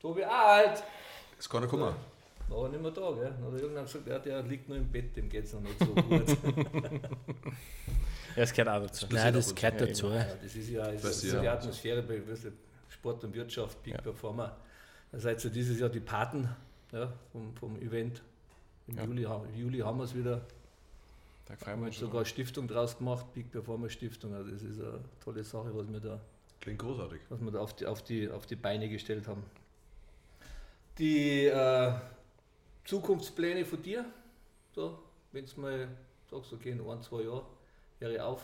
Tobi Alt. Das kann er kommen. War aber nicht mehr da, gell? Dann hat irgendwann gesagt, ja, der liegt nur im Bett, dem geht es noch nicht so gut. ja, es gehört auch dazu. Nein, das ab und gehört zu. dazu. ja, das ist ja, das Das ist ja die ja- Atmosphäre bei Sport und Wirtschaft, Peak Performer. Seid ihr dieses Jahr die Paten ja, vom, vom Event. Im Ja. Juli, Juli haben wir es wieder. Da freuen wir Haben wir uns schon. sogar eine Stiftung draus gemacht, Peak Performer Stiftung. Also das ist eine tolle Sache, was wir da Klingt großartig. was wir da auf die, auf die, auf die Beine gestellt haben. Die äh, Zukunftspläne von dir, so, wenn du mal sagst, okay, in ein, zwei Jahren wäre ich auf.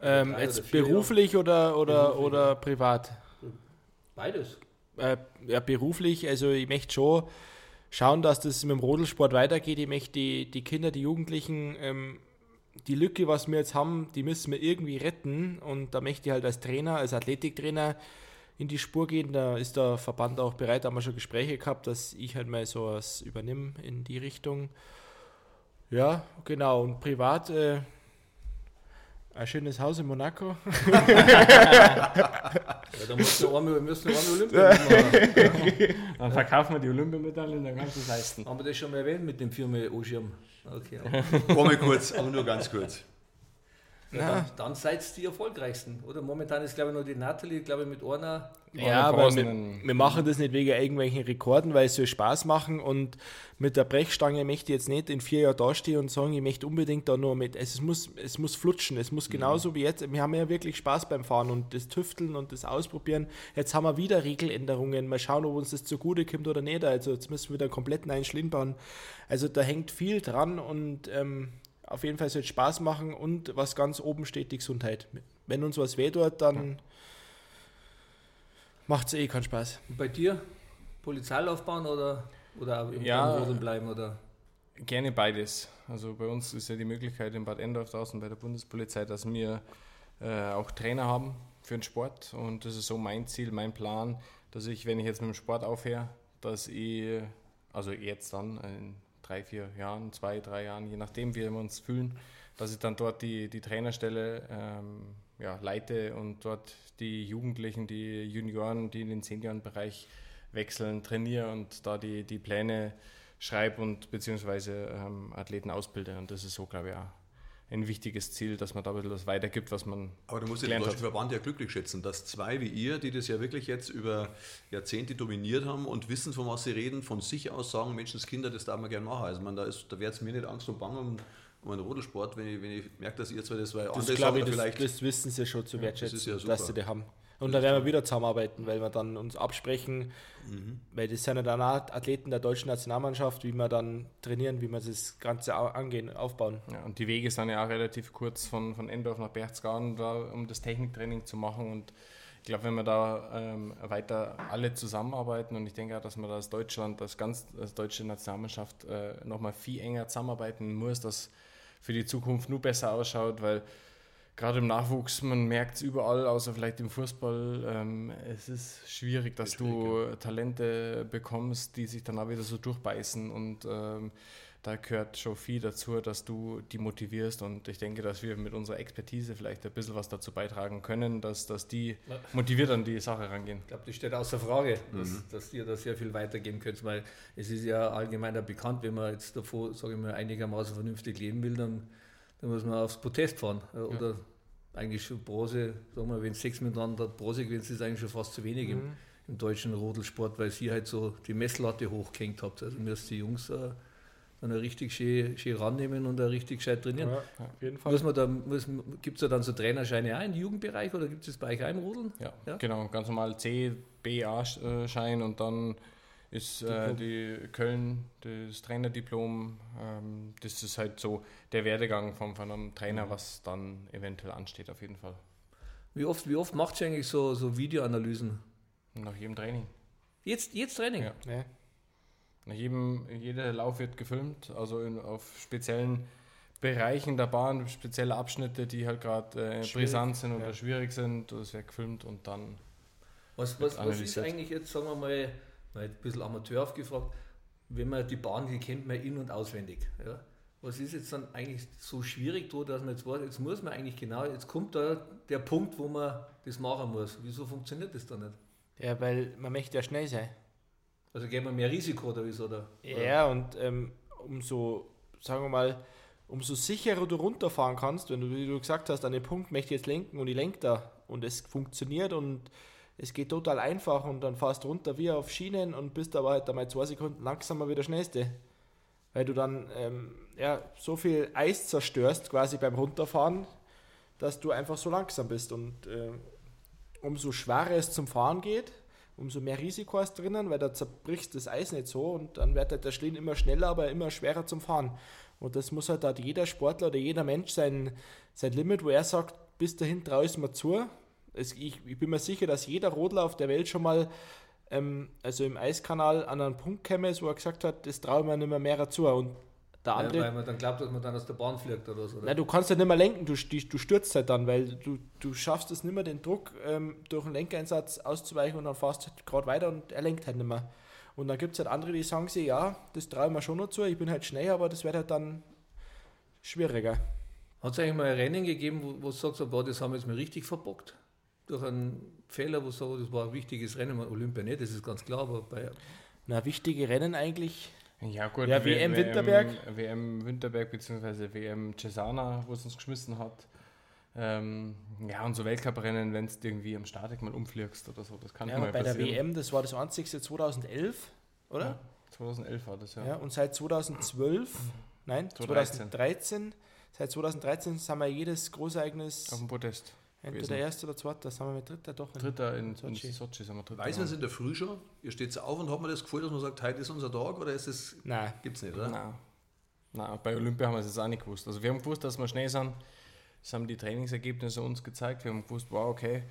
Ähm, oder jetzt vier beruflich oder, oder, Beruflich, oder privat? Beides. Äh, ja, beruflich, also ich möchte schon schauen, dass das mit dem Rodelsport weitergeht. Ich möchte die, die Kinder, die Jugendlichen, ähm, die Lücke, was wir jetzt haben, die müssen wir irgendwie retten. Und da möchte ich halt als Trainer, als Athletiktrainer in die Spur gehen. Da ist der Verband auch bereit, da haben wir schon Gespräche gehabt, dass ich halt mal sowas übernehme in die Richtung. Ja, genau. Und privat äh, ein schönes Haus in Monaco. Ja, da musst du einmal, müssen wir einmal Olympia machen. Dann verkaufen wir die Olympiamedaille und dann kannst du es leisten. Haben wir das schon mal erwähnt mit dem Firma O-Schirm? Okay. Komme kurz, aber nur ganz kurz. Ja, dann, dann seid ihr die erfolgreichsten, oder? Momentan ist, glaube ich, nur die Natalie, glaube ich, mit einer. Ja, aber wir, wir machen das nicht wegen irgendwelchen Rekorden, weil es soll Spaß machen. Und mit der Brechstange möchte ich jetzt nicht in vier Jahren dastehen und sagen, ich möchte unbedingt da nur mit, es muss, es muss flutschen, es muss genauso wie jetzt, wir haben ja wirklich Spaß beim Fahren und das Tüfteln und das Ausprobieren, jetzt haben wir wieder Regeländerungen, mal schauen, ob uns das zugute kommt oder nicht, also jetzt müssen wir wieder einen kompletten einen Schlitten bauen, also da hängt viel dran und ähm, auf jeden Fall soll es Spaß machen und was ganz oben steht, die Gesundheit. Wenn uns was weh tut, dann macht es eh keinen Spaß. Und bei dir? Polizeilaufbahn oder, oder im Ja. Rodeln bleiben? Oder? Gerne beides. Also bei uns ist ja die Möglichkeit in Bad Endorf draußen bei der Bundespolizei, dass wir äh, auch Trainer haben für den Sport. Und das ist so mein Ziel, mein Plan, dass ich, wenn ich jetzt mit dem Sport aufhöre, dass ich, also jetzt dann, in drei, vier Jahren, zwei, drei Jahren, je nachdem, wie wir uns fühlen, dass ich dann dort die, die Trainerstelle ähm, ja, leite und dort die Jugendlichen, die Junioren, die in den Seniorenbereich wechseln, trainiere und da die, die Pläne schreibe und beziehungsweise ähm, Athleten ausbilde. Und das ist so, glaube ich, auch ein wichtiges Ziel, dass man da ein bisschen was weitergibt, was man Aber du musst ja den deutschen hat. Verband ja glücklich schätzen, dass zwei wie ihr, die das ja wirklich jetzt über Jahrzehnte dominiert haben und wissen, von was sie reden, von sich aus sagen, Menschenskinder, das darf man gerne machen. Also man, da, ist, da wäre es mir nicht Angst und Bang um, um einen Rodelsport, wenn ich, wenn ich merke, dass ihr zwei das, weil Das andere glaube ich, das, vielleicht, das wissen sie schon zu wertschätzen, ja super. dass sie die haben. Und da werden wir wieder zusammenarbeiten, weil wir dann uns absprechen, Mhm. weil das sind ja dann auch Athleten der deutschen Nationalmannschaft, wie wir dann trainieren, wie wir das Ganze angehen, aufbauen. Ja, und die Wege sind ja auch relativ kurz von, von Endorf nach Berchtesgaden, da, um das Techniktraining zu machen. Und ich glaube, wenn wir da ähm, weiter alle zusammenarbeiten und ich denke auch, dass man da als Deutschland, als ganz als deutsche Nationalmannschaft äh, nochmal viel enger zusammenarbeiten muss, dass für die Zukunft nur besser ausschaut, weil gerade im Nachwuchs, man merkt es überall, außer vielleicht im Fußball, ähm, es ist schwierig, dass du Talente bekommst, die sich dann auch wieder so durchbeißen. Und ähm, da gehört schon viel dazu, dass du die motivierst. Und ich denke, dass wir mit unserer Expertise vielleicht ein bisschen was dazu beitragen können, dass, dass die motiviert an die Sache rangehen. Ich glaube, das steht außer Frage, dass, dass ihr da sehr viel weitergeben könnt, weil es ist ja allgemeiner bekannt, wenn man jetzt davor, sage ich mal, einigermaßen vernünftig leben will, dann, dann muss man aufs Protest fahren. äh, Oder eigentlich schon Bronze, sagen wir, wenn es sechs miteinander hat, Bronze gewinnt, ist eigentlich schon fast zu wenig im, im deutschen Rodelsport, weil ihr halt so die Messlatte hochgehängt habt. Also müsst die Jungs äh, dann richtig schön, schön rannehmen und auch richtig gescheit trainieren. auf jeden Fall. Muss man da, muss, gibt es da dann so Trainerscheine auch im Jugendbereich oder gibt es bei euch auch im Rodeln? Ja, Ja? genau, ganz normal C, B, A-Schein und dann ist äh, die Köln das Trainerdiplom. Ähm, das ist halt so der Werdegang von, von einem Trainer, was dann eventuell ansteht, auf jeden Fall. Wie oft, wie oft macht ihr eigentlich so, so Videoanalysen? Nach jedem Training. Jetzt, jetzt Training? Ja. Ja. Nach jedem, jeder Lauf wird gefilmt, also in, auf speziellen Bereichen der Bahn, spezielle Abschnitte, die halt gerade äh, brisant sind oder ja. schwierig sind. Das wird gefilmt und dann Was, was, was ist eigentlich jetzt, sagen wir mal, ein bisschen Amateur aufgefragt, wenn man die Bahn, die kennt man in- und auswendig. Ja. Was ist jetzt dann eigentlich so schwierig da, dass man jetzt weiß, jetzt muss man eigentlich genau, jetzt kommt da der Punkt, wo man das machen muss. Wieso funktioniert das dann nicht? Ja, weil man möchte ja schnell sein. Also geben wir mehr Risiko oder wieso? Oder? Ja, und ähm, umso, sagen wir mal, umso sicherer du runterfahren kannst, wenn du, wie du gesagt hast, an den Punkt möchte ich jetzt lenken und ich lenke da und es funktioniert und es geht total einfach und dann fährst runter wie auf Schienen und bist aber halt einmal zwei Sekunden langsamer wie der Schnellste. Weil du dann ähm, ja, so viel Eis zerstörst quasi beim Runterfahren, dass du einfach so langsam bist und äh, umso schwerer es zum Fahren geht, umso mehr Risiko hast drinnen, weil da zerbrichst das Eis nicht so und dann wird halt der Schlitten immer schneller, aber immer schwerer zum Fahren. Und das muss halt, halt jeder Sportler oder jeder Mensch sein, sein Limit, wo er sagt, bis dahin traue ich mir zu. Es, ich, ich, bin mir sicher, dass jeder Rodler auf der Welt schon mal, ähm, also im Eiskanal, an einen Punkt käme, wo er gesagt hat, das traue ich mir nicht mehr mehr zu. Und der andere, weil, weil man dann glaubt, dass man dann aus der Bahn fliegt oder so. Oder? Nein, du kannst ja nicht mehr lenken, du, du stürzt halt dann, weil du, du schaffst es nicht mehr, den Druck ähm, durch einen Lenkeinsatz auszuweichen und dann fährst du halt gerade weiter und er lenkt halt nicht mehr. Und dann gibt es halt andere, die sagen sich, ja, das traue ich mir schon noch zu, ich bin halt schnell, aber das wird halt dann schwieriger. Hat es eigentlich mal ein Rennen gegeben, wo, wo du sagst, boah, das haben wir jetzt mal richtig verbockt? Durch einen Fehler, wo sagst, das war ein wichtiges Rennen, Olympia nicht, das ist ganz klar, aber bei. Na, wichtige Rennen eigentlich. Ja, gut, ja, WM Winterberg. WM Winterberg bzw. WM Cesana, wo es uns geschmissen hat. Ähm, ja, und so Weltcuprennen, wenn du irgendwie am Startag mal umfliegst oder so, das kann ja, mal bei passieren. der WM, das war das einzigste 2011, oder? Ja, 2011 war das, ja. ja und seit 2012, nein, 2013. 2013, seit 2013 sind wir jedes Großereignis auf dem Podest. Entweder der erste oder zweite, das haben wir mit Dritter doch. Dritter in Sochi. In Sochi sind wir Dritter. Weiß man es in der Früh schon? Ihr steht auf und hat man das Gefühl, dass man sagt, heute ist unser Tag oder ist es. Nein. Gibt es nicht, oder? Nein. Nein, bei Olympia haben wir es jetzt auch nicht gewusst. Also wir haben gewusst, dass wir schnell sind. Das haben die Trainingsergebnisse uns gezeigt. Wir haben gewusst, wow, okay,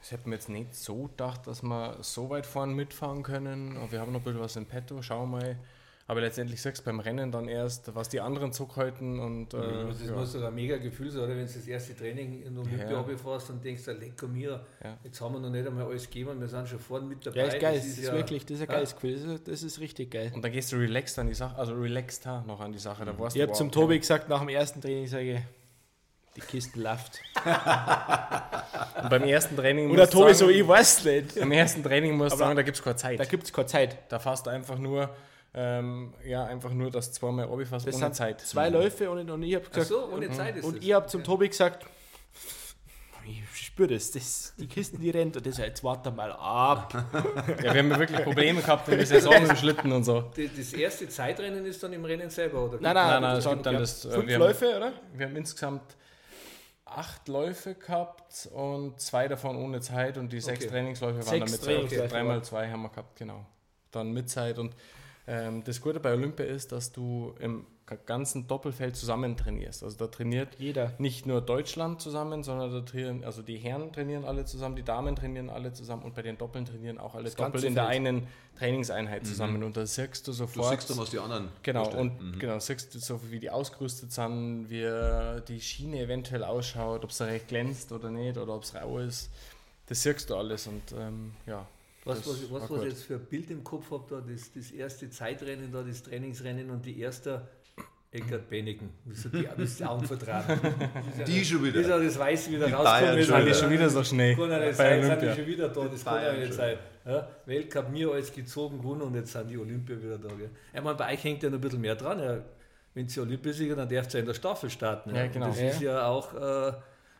das hätten wir jetzt nicht so gedacht, dass wir so weit vorne mitfahren können. Aber wir haben noch ein bisschen was im Petto, schauen wir mal. Aber letztendlich sagst du beim Rennen dann erst, was die anderen zurückhalten. Und, äh, das ja. muss doch ein mega Gefühl sein, oder? Wenn du das erste Training in Olympia ja. runterfährst und denkst, lecker mir, ja. jetzt haben wir noch nicht einmal alles gegeben, wir sind schon vorne mit dabei. Ja, ist geil, das ist, das ist wirklich, das ist ein geiles Gefühl, das ist, das ist, richtig geil. Und dann gehst du relaxed an die Sache, also relaxed ha, noch an die Sache. Da warst ich habe zum Tobi gesagt, nach dem ersten Training sage ich, die Kiste läuft. und beim ersten Training Oder Tobi sagen, so, ich weiß nicht. Beim ersten Training musst du sagen, da gibt es keine Zeit. Da gibt es keine Zeit. Da fährst du einfach nur ähm, ja, einfach nur das zweimal runterfährst das ohne Zeit. Zwei mhm. Läufe und, und ich habe gesagt, so, ohne Zeit ist und das. ich habe zum okay. Tobi gesagt, ich spüre das, das, die Kisten, die rennt und das jetzt warte mal ab. ja, wir haben wirklich Probleme gehabt in der Saison mit dem Schlitten und so. Das erste Zeitrennen ist dann im Rennen selber, oder? Nein, nein, nein, nein es gibt dann das. Fünf wir Läufe, haben, oder? Wir haben insgesamt acht Läufe gehabt und zwei davon ohne Zeit und die okay. sechs Trainingsläufe waren sechs dann mit Trainingsläufe. Dreimal zwei haben wir gehabt, genau. Dann mit Zeit und das Gute bei Olympia ist, dass du im ganzen Doppelfeld zusammen trainierst. Also da trainiert jeder. Nicht nur Deutschland zusammen, sondern da trainieren, also die Herren trainieren alle zusammen, die Damen trainieren alle zusammen und bei den Doppeln trainieren auch alle das doppelt in der einen Trainingseinheit zusammen. Mhm. Und da siehst du sofort. Du siehst dann, was die anderen. Genau, und mhm. genau, siehst du so, wie die ausgerüstet sind, wie die Schiene eventuell ausschaut, ob es da recht glänzt oder nicht oder ob es rau ist. Das siehst du alles und ähm, ja. Was, was, was, was ich jetzt für ein Bild im Kopf habe, da, das, das erste Zeitrennen, da, das Trainingsrennen und die erste Eckert Benneken, wie so die, die Augen vertraten. die ja, schon wieder. Bis das Weiß wieder die rauskommt. Ist schon, die schon wieder so schnell. Kann ja nicht sein, sind die schon wieder da, das kann ja nicht sein. Ja, Weltcup mir als gezogen gewonnen und jetzt sind die Olympia wieder da. Gell. Ich meine, bei euch hängt ja noch ein bisschen mehr dran. Ja. Wenn sie Olympiasieger, dann darf sie ja in der Staffel starten. Ja, genau. Das ist ja auch äh,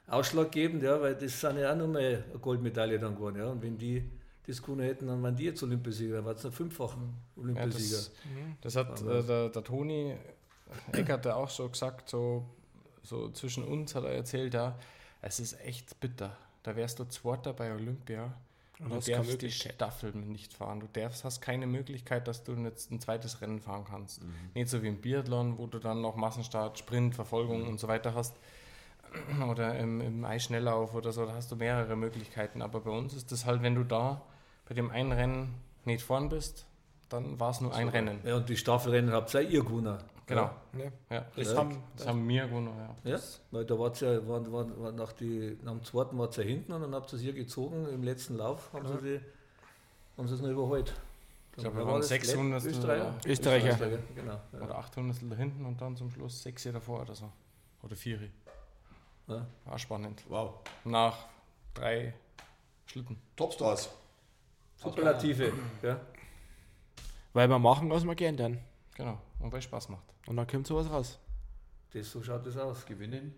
ausschlaggebend, ja, weil das sind ja auch nochmal eine Goldmedaille dann geworden. Ja. Und wenn die das gewonnen hätten, dann waren die jetzt Olympiasieger, dann waren es noch fünffach Olympiasieger. Ja, das, das, hat äh, der, der Toni Eckert auch so gesagt, so, so zwischen uns hat er erzählt, ja, es ist echt bitter. Da wärst du Zweiter bei Olympia und du darfst die Staffel nicht fahren. Du darfst, hast keine Möglichkeit, dass du jetzt ein zweites Rennen fahren kannst. Mhm. Nicht so wie im Biathlon, wo du dann noch Massenstart, Sprint, Verfolgung mhm. und so weiter hast. Oder im, im Eisschnelllauf oder so, da hast du mehrere Möglichkeiten. Aber bei uns ist das halt, wenn du da bei dem einen Rennen nicht vorn bist, dann war es nur ein Rennen. Ja, und die Staffelrennen habt ihr ihr gewonnen. Genau. Ja. Ja. Das, ja. Haben, das haben wir gewonnen, ja. ja. Weil da war ja, war, war, war nach, die, nach dem zweiten war es ja hinten und dann habt ihr es hier gezogen, im letzten Lauf haben sie, die, haben sie es noch überholt. Ich glaube, wir waren das? 600 Österreicher? Österreicher. Genau. Ja. oder 800 da hinten und dann zum Schluss 6 davor oder so. Oder 4. Ja. War spannend. Wow. Nach drei Schlitten. Topstars. Superlative. Ja. Weil wir machen, was wir gern dann. Genau. Und weil es Spaß macht. Und dann kommt sowas raus. Das, so schaut das aus. Gewinnen.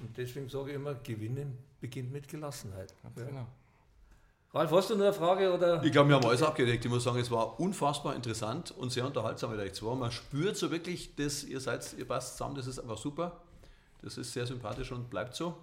Und deswegen sage ich immer, Gewinnen beginnt mit Gelassenheit. Ganz Ja. genau. Ralf, hast du noch eine Frage? Oder? Ich glaube, wir haben alles abgedeckt. Ich muss sagen, es war unfassbar interessant und sehr unterhaltsam mit euch zwei. Man spürt so wirklich, dass ihr seid, ihr passt zusammen, das ist einfach super. Das ist sehr sympathisch und bleibt so.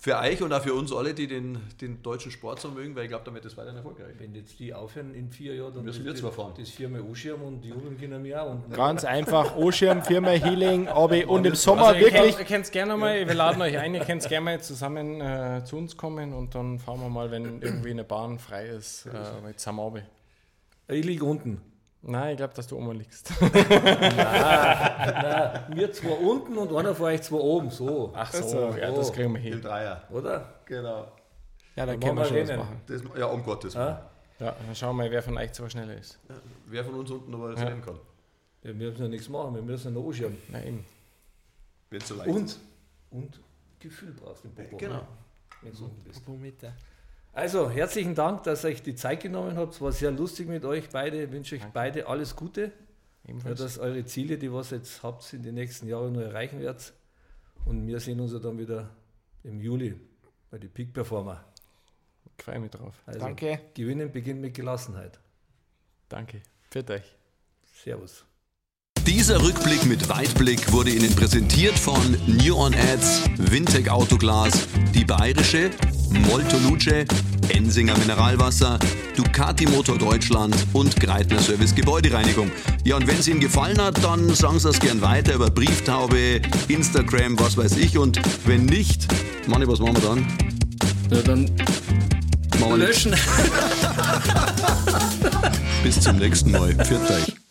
Für euch und auch für uns alle, die den, den deutschen Sport so mögen, weil ich glaube, damit ist weiterhin erfolgreich. Wenn jetzt die aufhören in vier Jahren, dann Müssen wir zwar fahren. Das viermal anschirmen und jubeln können wir auch. Und Ganz einfach, O-Schirm, Firma Healing, Abi und im Sommer Also ihr wirklich. könnt, ihr könnt gerne mal, wir laden euch ein, ihr könnt gerne mal zusammen äh, zu uns kommen und dann fahren wir mal, wenn irgendwie eine Bahn frei ist, äh, zusammen runter. ich liege unten. Nein, ich glaube, dass du oben liegst. Nein, wir zwei unten und einer von euch zwei oben. So. Ach so, so, ja, oh. das kriegen wir Im hin. Dreier. Oder? Genau. Ja, dann Dann können wir schon Rennen. machen. Das, ja, um Gottes Willen. Ja? Ja, dann schauen wir mal, wer von euch zwar schneller ist. Wer von uns unten noch was Ja. sehen kann. Ja, wir müssen ja nichts machen, wir müssen noch anschirmen. Na eben. Wenn es so leicht Und, ist. und Gefühl brauchst du im Popo. Genau. ne? Wenn du unten bist. Also, herzlichen Dank, dass ihr euch die Zeit genommen habt. Es war sehr lustig mit euch beide. Ich wünsche euch beide alles Gute. Ja, Ebenfalls. dass eure Ziele, die was ihr jetzt habt, in den nächsten Jahren nur erreichen werdet. Und wir sehen uns ja dann wieder im Juli bei den Peak Performer. Ich freue mich drauf. Also, Danke. Gewinnen beginnt mit Gelassenheit. Danke. Für euch. Servus. Dieser Rückblick mit Weitblick wurde Ihnen präsentiert von New On Ads, Wintec Autoglas, die Bayerische, Molto Luce, Ensinger Mineralwasser, Ducati Motor Deutschland und Greitner Service Gebäudereinigung. Ja, und wenn es Ihnen gefallen hat, dann sagen Sie das gern weiter über Brieftaube, Instagram, was weiß ich. Und wenn nicht, Manni, was machen wir dann? Ja, dann Machen wir löschen. Bis zum nächsten Mal. Pfiat euch.